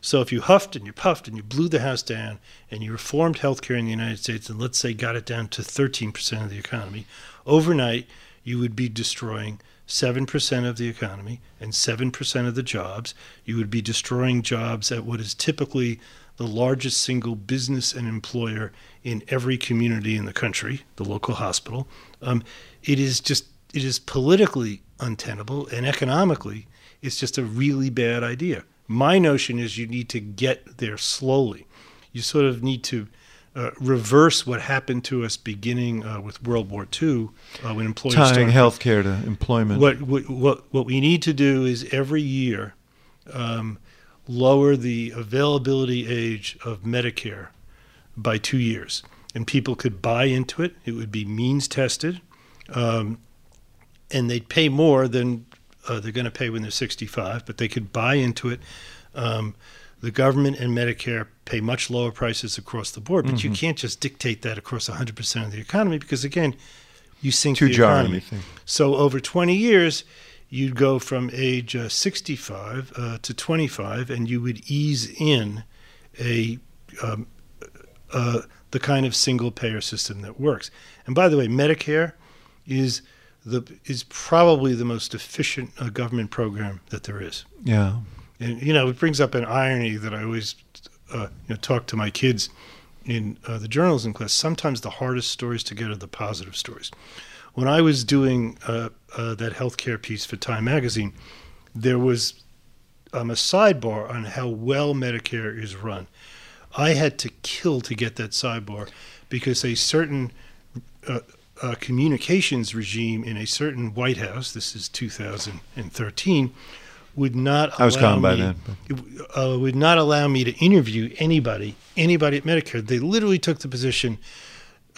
So if you huffed and you puffed and you blew the house down and you reformed healthcare in the United States and let's say got it down to 13% of the economy, overnight you would be destroying 7% of the economy and 7% of the jobs. You would be destroying jobs at what is typically the largest single business and employer in every community in the country, the local hospital. Um, it is just, it is politically untenable and economically, it's just a really bad idea. My notion is you need to get there slowly. You sort of need to uh, reverse what happened to us beginning uh, with World War II uh, when employers Tying started healthcare to employment. what, what what what we need to do is every year um, lower the availability age of Medicare by two years, and people could buy into it. It would be means tested, um, and they'd pay more than uh, they're going to pay when they're 65, but they could buy into it. Um, the government and Medicare pay much lower prices across the board, but you can't just dictate that across 100% of the economy because, again, you sink Too the economy. So over 20 years, you'd go from age uh, 65 uh, to 25, and you would ease in a um, uh, the kind of single payer system that works. And by the way, Medicare is the is probably the most efficient uh, government program that there is. yeah. And you know, it brings up an irony that I always uh, you know talk to my kids in uh, the journalism class. Sometimes the hardest stories to get are the positive stories. When I was doing uh, uh, that healthcare piece for Time Magazine, there was um, a sidebar on how well Medicare is run. I had to kill to get that sidebar because a certain uh, uh, communications regime in a certain White House, this is 2013, would not I was allow gone by me, then, Uh, would not allow me to interview anybody, anybody at Medicare. They literally took the position,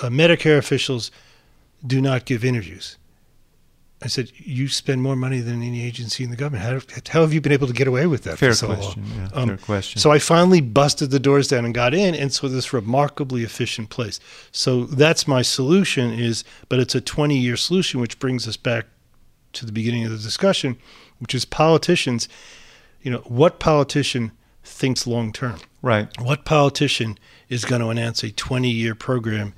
uh, Medicare officials do not give interviews. I said, you spend more money than any agency in the government. How, how have you been able to get away with that Fair for so long? question. Yeah, Um, fair question. So I finally busted the doors down and got in, and so this remarkably efficient place. So that's my solution is, but it's a 20 year solution, which brings us back to the beginning of the discussion, which is politicians. You know, what politician thinks long term? right. What politician is going to announce a 20 year program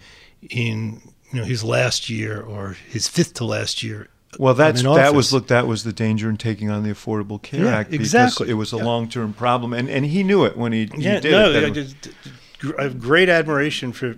in you know his last year or his fifth to last year? Well, that's that was look that was the danger in taking on the Affordable Care Yeah, Act because exactly. it was a Yeah. long term problem, and and he knew it when he, he Yeah, did no, it. I, just, I have great admiration for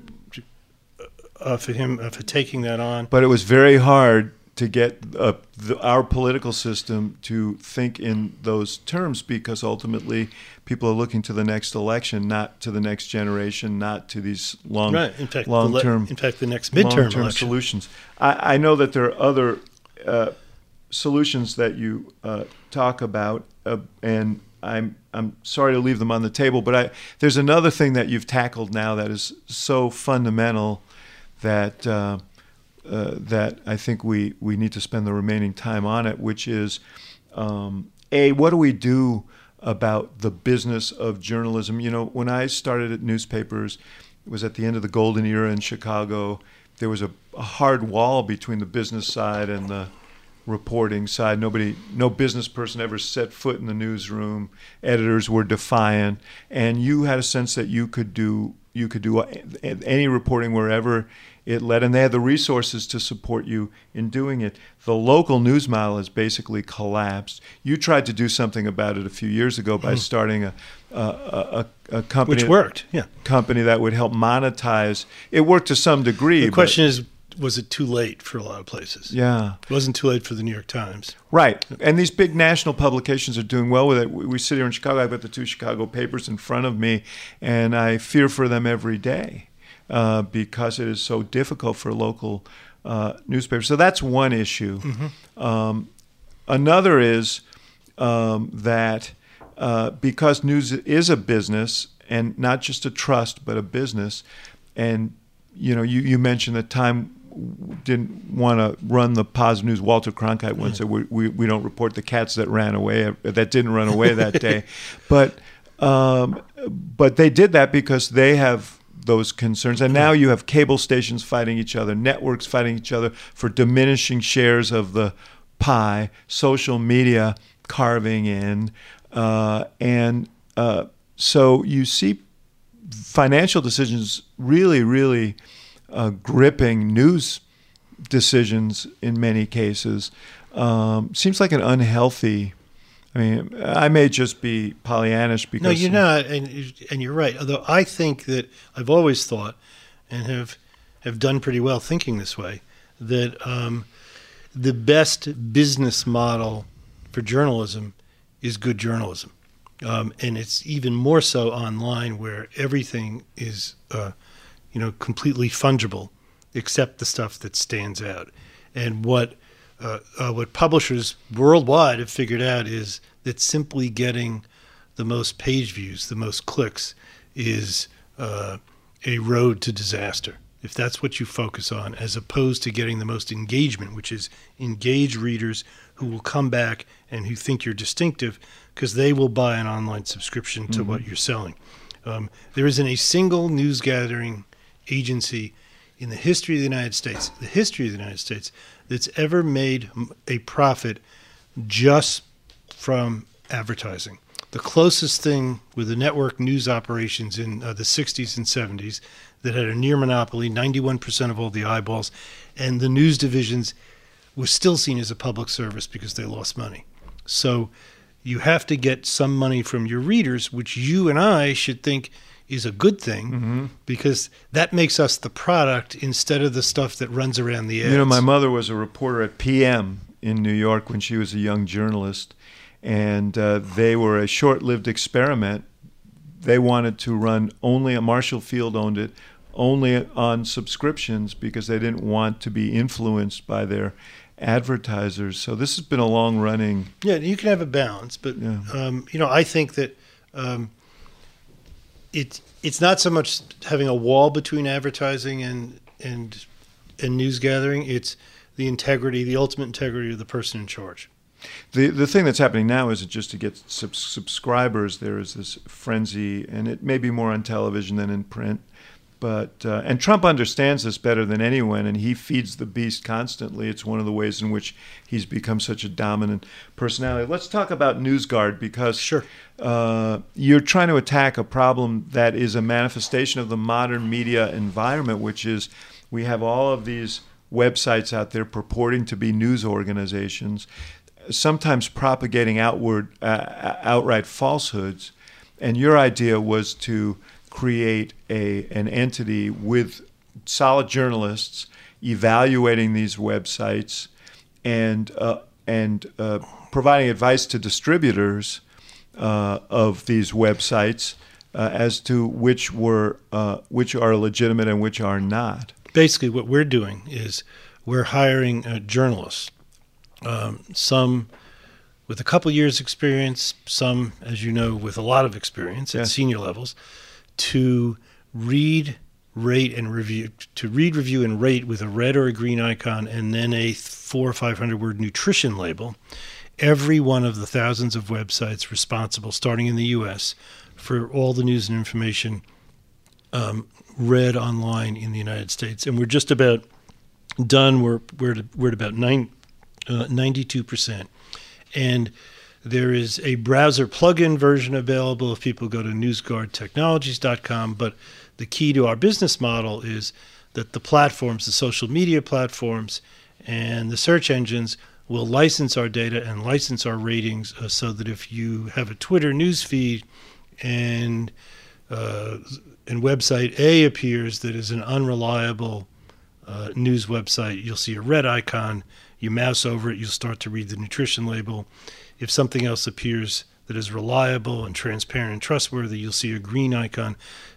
uh, for him uh, for taking that on. but it was very hard to get uh, the, our political system to think in those terms because ultimately people are looking to the next election, not to the next generation, not to these long right. In fact, long le- term in fact, the next midterm solutions. I, I know that there are other uh, solutions that you uh, talk about, uh, and I'm I'm sorry to leave them on the table, but I there's another thing that you've tackled now that is so fundamental that uh, uh, that I think we we need to spend the remaining time on it, which is um, a what do we do about the business of journalism? You know, when I started at newspapers, it was at the end of the golden era in Chicago. There was a, a hard wall between the business side and the reporting side. Nobody, no business person ever set foot in the newsroom. Editors were defiant, and you had a sense that you could do you could do any reporting wherever it led, and they had the resources to support you in doing it. The local news model has basically collapsed. You tried to do something about it a few years ago by mm. starting a, a, a, a, company, which worked, yeah, company that would help monetize. It worked to some degree. The question is, was it too late for a lot of places? Yeah. It wasn't too late for the New York Times. Right. And these big national publications are doing well with it. We sit here in Chicago. I've got the two Chicago papers in front of me, and I fear for them every day uh, because it is so difficult for local uh, newspapers. So that's one issue. Mm-hmm. Um, another is um, that uh, because news is a business and not just a trust, but a business, and you know, you, you mentioned that Time didn't want to run the positive news. Walter Cronkite once said, we, we, we, don't report the cats that ran away, that didn't run away that day. *laughs* But, um, but they did that because they have those concerns. And now you have cable stations fighting each other, networks fighting each other for diminishing shares of the pie, social media carving in. Uh, and uh, so you see financial decisions really, really uh, gripping news decisions in many cases. Um, seems like an unhealthy. I mean, I may just be Pollyannish because no, you're not, and and you're right. Although I think that I've always thought, and have have done pretty well thinking this way, that um, the best business model for journalism is good journalism. Um, and it's even more so online where everything is, uh, you know, completely fungible, except the stuff that stands out. And what uh, uh, what publishers worldwide have figured out is that simply getting the most page views, the most clicks, is uh, a road to disaster. If that's what you focus on, as opposed to getting the most engagement, which is engage readers who will come back and who think you're distinctive because they will buy an online subscription to mm-hmm. what you're selling. Um, there isn't a single news gathering agency in the history of the United States, the history of the United States, that's ever made a profit just from advertising. The closest thing with the network news operations in uh, the 60s and 70s that had a near monopoly, 91% of all the eyeballs, and the news divisions was still seen as a public service because they lost money. So you have to get some money from your readers, which you and I should think is a good thing mm-hmm. because that makes us the product instead of the stuff that runs around the edge. You know, my mother was a reporter at PM in New York when she was a young journalist, and uh, they were a short lived experiment. They wanted to run only, a Marshall Field owned it, only on subscriptions because they didn't want to be influenced by their advertisers. So this has been a long running. Yeah, you can have a balance, but yeah. um, you know, I think that um, it's it's not so much having a wall between advertising and and and news gathering. It's the integrity, the ultimate integrity of the person in charge. The the thing that's happening now is just to get sub- subscribers. There is this frenzy, and it may be more on television than in print but uh, and Trump understands this better than anyone, and he feeds the beast constantly. It's one of the ways in which he's become such a dominant personality. Let's talk about NewsGuard because sure. uh, you're trying to attack a problem that is a manifestation of the modern media environment, which is we have all of these websites out there purporting to be news organizations, sometimes propagating outward uh, outright falsehoods. And your idea was to create a an entity with solid journalists evaluating these websites and uh, and uh, providing advice to distributors uh, of these websites uh, as to which were uh, which are legitimate and which are not. Basically, what we're doing is we're hiring uh, journalists, um, some with a couple years experience, some, as you know, with a lot of experience Yeah. at senior levels, to read, rate, and review, to read, review, and rate with a red or a green icon, and then a four or five hundred word nutrition label. Every one of the thousands of websites responsible, starting in the U.S., for all the news and information um, read online in the United States, and we're just about done. We're we're at, we're at about nine, uh, 92%. And there is a browser plugin version available if people go to newsguardtechnologies.com. But the key to our business model is that the platforms, the social media platforms, and the search engines will license our data and license our ratings uh, so that if you have a Twitter news feed and uh, and website A appears that is an unreliable uh, news website, you'll see a red icon. You mouse over it, you'll start to read the nutrition label. If something else appears that is reliable and transparent and trustworthy, you'll see a green icon.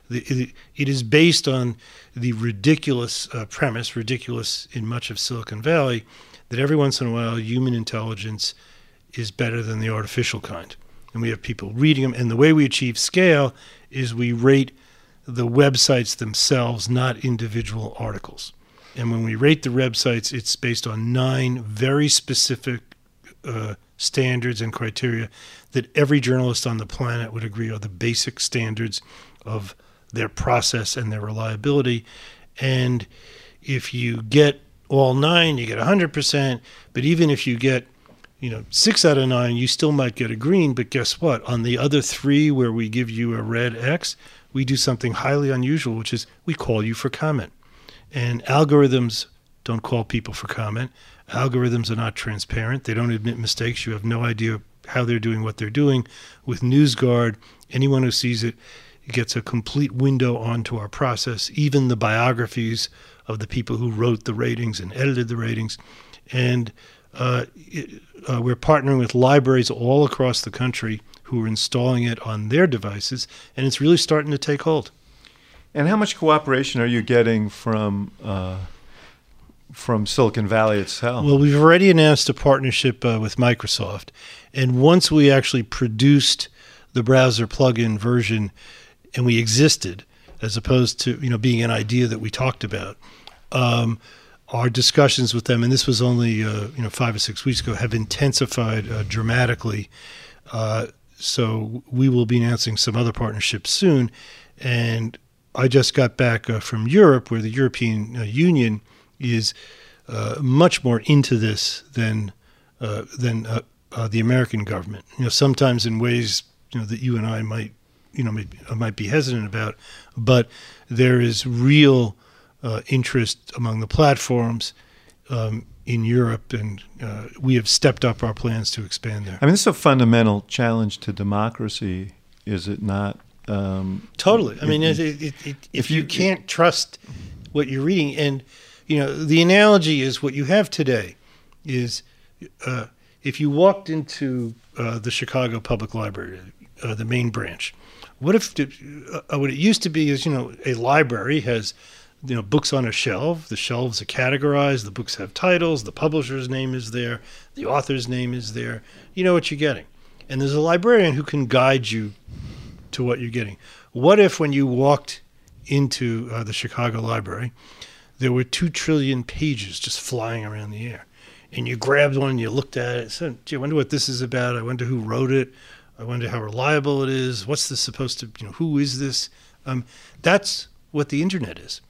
It, is based on the ridiculous uh, premise, ridiculous in much of Silicon Valley, that every once in a while human intelligence is better than the artificial kind. And we have people reading them. And the way we achieve scale is we rate the websites themselves, not individual articles. And when we rate the websites, it's based on nine very specific uh, standards and criteria that every journalist on the planet would agree are the basic standards of their process and their reliability. And if you get all nine, you get 100%. But even if you get you know, six out of nine, you still might get a green. But guess what? On the other three, where we give you a red X, we do something highly unusual, which is we call you for comment. And algorithms don't call people for comment. Algorithms are not transparent. They don't admit mistakes. You have no idea how they're doing what they're doing. With NewsGuard, anyone who sees it gets a complete window onto our process, even the biographies of the people who wrote the ratings and edited the ratings. And uh, it, uh, we're partnering with libraries all across the country who are installing it on their devices, and it's really starting to take hold. And how much cooperation are you getting from uh, from Silicon Valley itself? Well, we've already announced a partnership uh, with Microsoft, and once we actually produced the browser plugin version, and we existed, as opposed to you know being an idea that we talked about. Um, our discussions with them, and this was only uh, you know five or six weeks ago, have intensified uh, dramatically. Uh, so we will be announcing some other partnerships soon. And I just got back uh, from Europe, where the European uh, Union is uh, much more into this than than the American government. You know, sometimes in ways you know that you and I might you know might be hesitant about, but there is real uh, interest among the platforms um, in Europe, and uh, we have stepped up our plans to expand there. I mean, this is a fundamental challenge to democracy, is it not? Um, totally. I mean, it, it, it, if, you can't trust what you're reading, and you know, the analogy is what you have today is uh, if you walked into uh, the Chicago Public Library, uh, the main branch. What if uh, what it used to be is you know a library has you know books on a shelf. The shelves are categorized. The books have titles. The publisher's name is there. The author's name is there. You know what you're getting. And there's a librarian who can guide you to what you're getting. What if when you walked into uh, the chicago library there were two trillion pages just flying around the air and you grabbed one you looked at it said gee i wonder what this is about i wonder who wrote it i wonder how reliable it is what's this supposed to you know who is this um, that's what the internet is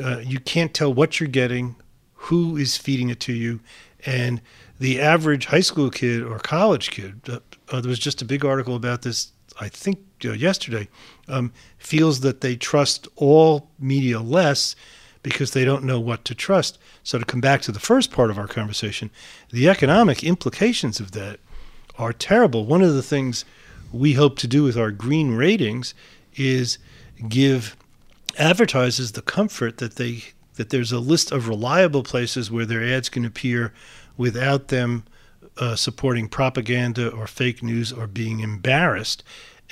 uh, you can't tell what you're getting, who is feeding it to you, and the average high school kid or college kid. Uh, uh, there was just a big article about this, I think, uh, yesterday. Um, feels that they trust all media less because they don't know what to trust. So to come back to the first part of our conversation, the economic implications of that are terrible. One of the things we hope to do with our green ratings is give advertisers the comfort that they that there's a list of reliable places where their ads can appear without them uh, supporting propaganda or fake news or being embarrassed.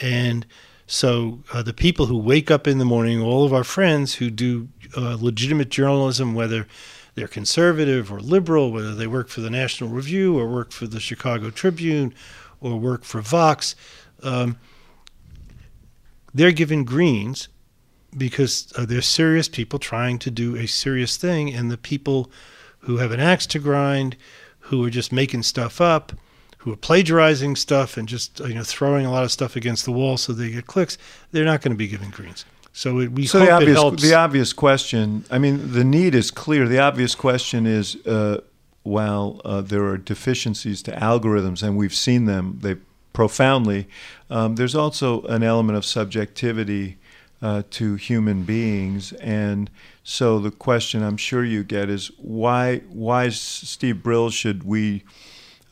And so uh, the people who wake up in the morning, all of our friends who do uh, legitimate journalism, whether they're conservative or liberal, whether they work for the National Review or work for the Chicago Tribune or work for Vox. Um, they're given greens because uh, they're serious people trying to do a serious thing, and the people who have an axe to grind, who are just making stuff up, who are plagiarizing stuff and just you know throwing a lot of stuff against the wall so they get clicks, they're not going to be given greens. So it, we so hope the obvious, it helps. the obvious question. I mean, the need is clear. The obvious question is, uh, while uh, there are deficiencies to algorithms, and we've seen them, they profoundly. Um, there's also an element of subjectivity uh, to human beings, and so the question I'm sure you get is why? Why, Steve Brill, should we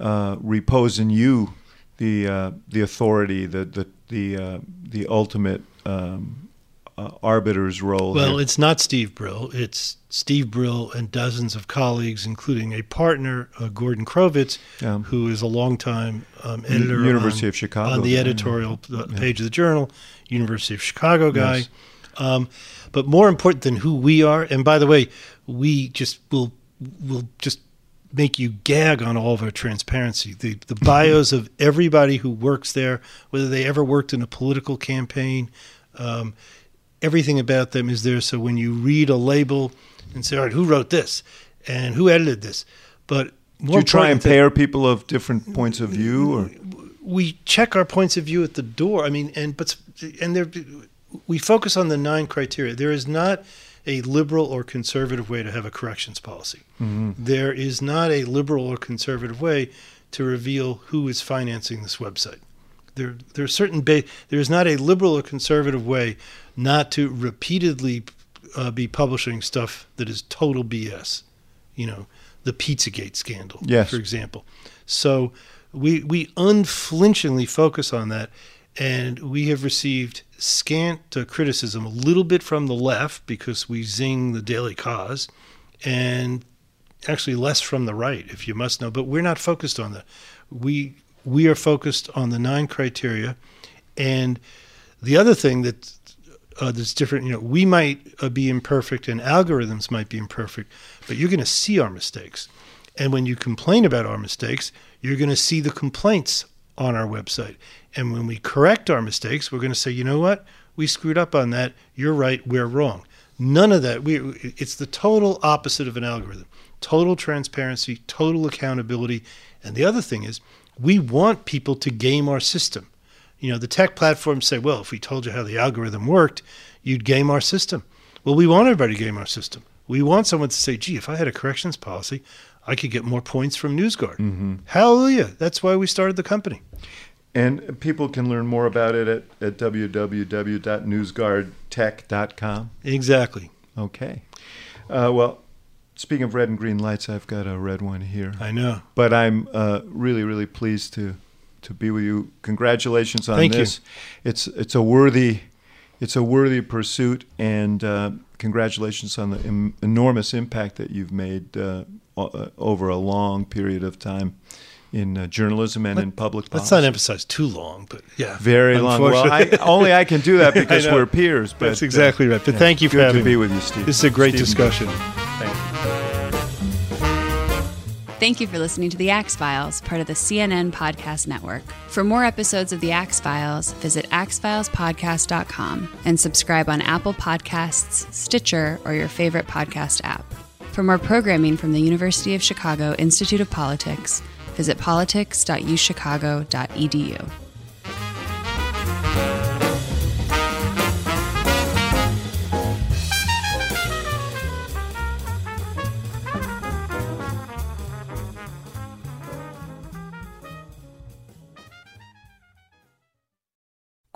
uh, repose in you the uh, the authority, the the the uh, the ultimate um, uh, arbiter's role? Well, here? it's not Steve Brill. It's Steve Brill and dozens of colleagues, including a partner, uh, Gordon Crovitz, Yeah. who is a longtime um, editor University on, of Chicago on the guy, editorial Yeah. page of the journal, University of Chicago guy. Yes. Um, but more important than who we are, and by the way, we just will will just make you gag on all of our transparency. The the bios of everybody who works there, whether they ever worked in a political campaign, um, everything about them is there. So when you read a label and say, all right, who wrote this and who edited this, but Do you try and pair people of different points of view, or we check our points of view at the door. I mean, and but and there, we focus on the nine criteria. There is not a liberal or conservative way to have a corrections policy. There is not a liberal or conservative way to reveal who is financing this website. There, there are certain ba- there is not a liberal or conservative way not to repeatedly uh, be publishing stuff that is total BS. You know, the Pizzagate scandal, Yes. for example. So we we unflinchingly focus on that, and we have received scant uh, criticism, a little bit from the left because we zing the Daily Kos, and actually less from the right, if you must know. But we're not focused on that. We we are focused on the nine criteria, and the other thing that uh, that's different, you know, we might uh, be imperfect and algorithms might be imperfect, but you're going to see our mistakes. And when you complain about our mistakes, you're going to see the complaints on our website. And when we correct our mistakes, we're going to say, you know what? We screwed up on that. You're right. We're wrong. None of that. We, it's the total opposite of an algorithm. Total transparency, total accountability. And the other thing is, we want people to game our system. You know, the tech platforms say, well, if we told you how the algorithm worked, you'd game our system. Well, we want everybody to game our system. We want someone to say, gee, if I had a corrections policy, I could get more points from NewsGuard. Mm-hmm. Hallelujah. That's why we started the company. And people can learn more about it at, at www.newsguardtech.com. Exactly. Okay. Uh, well, speaking of red and green lights, I've got a red one here. I know. But I'm uh, really, really pleased to to be with you. Congratulations on Thank you. It's it's a worthy it's a worthy pursuit, and uh, congratulations on the em- enormous impact that you've made uh, o- over a long period of time in uh, journalism and in public Let's policy. not emphasize too long, but yeah. Very long. Well, I, *laughs* only I can do that *laughs* because we're peers. But That's exactly right. But yeah, thank you for good having to be with you, Steve. This is a great Stephen discussion. Thank you. Thank you for listening to The Axe Files, part of the CNN Podcast Network. For more episodes of The Axe Files, visit axefilespodcast.com and subscribe on Apple Podcasts, Stitcher, or your favorite podcast app. For more programming from the University of Chicago Institute of Politics, visit politics.uchicago.edu.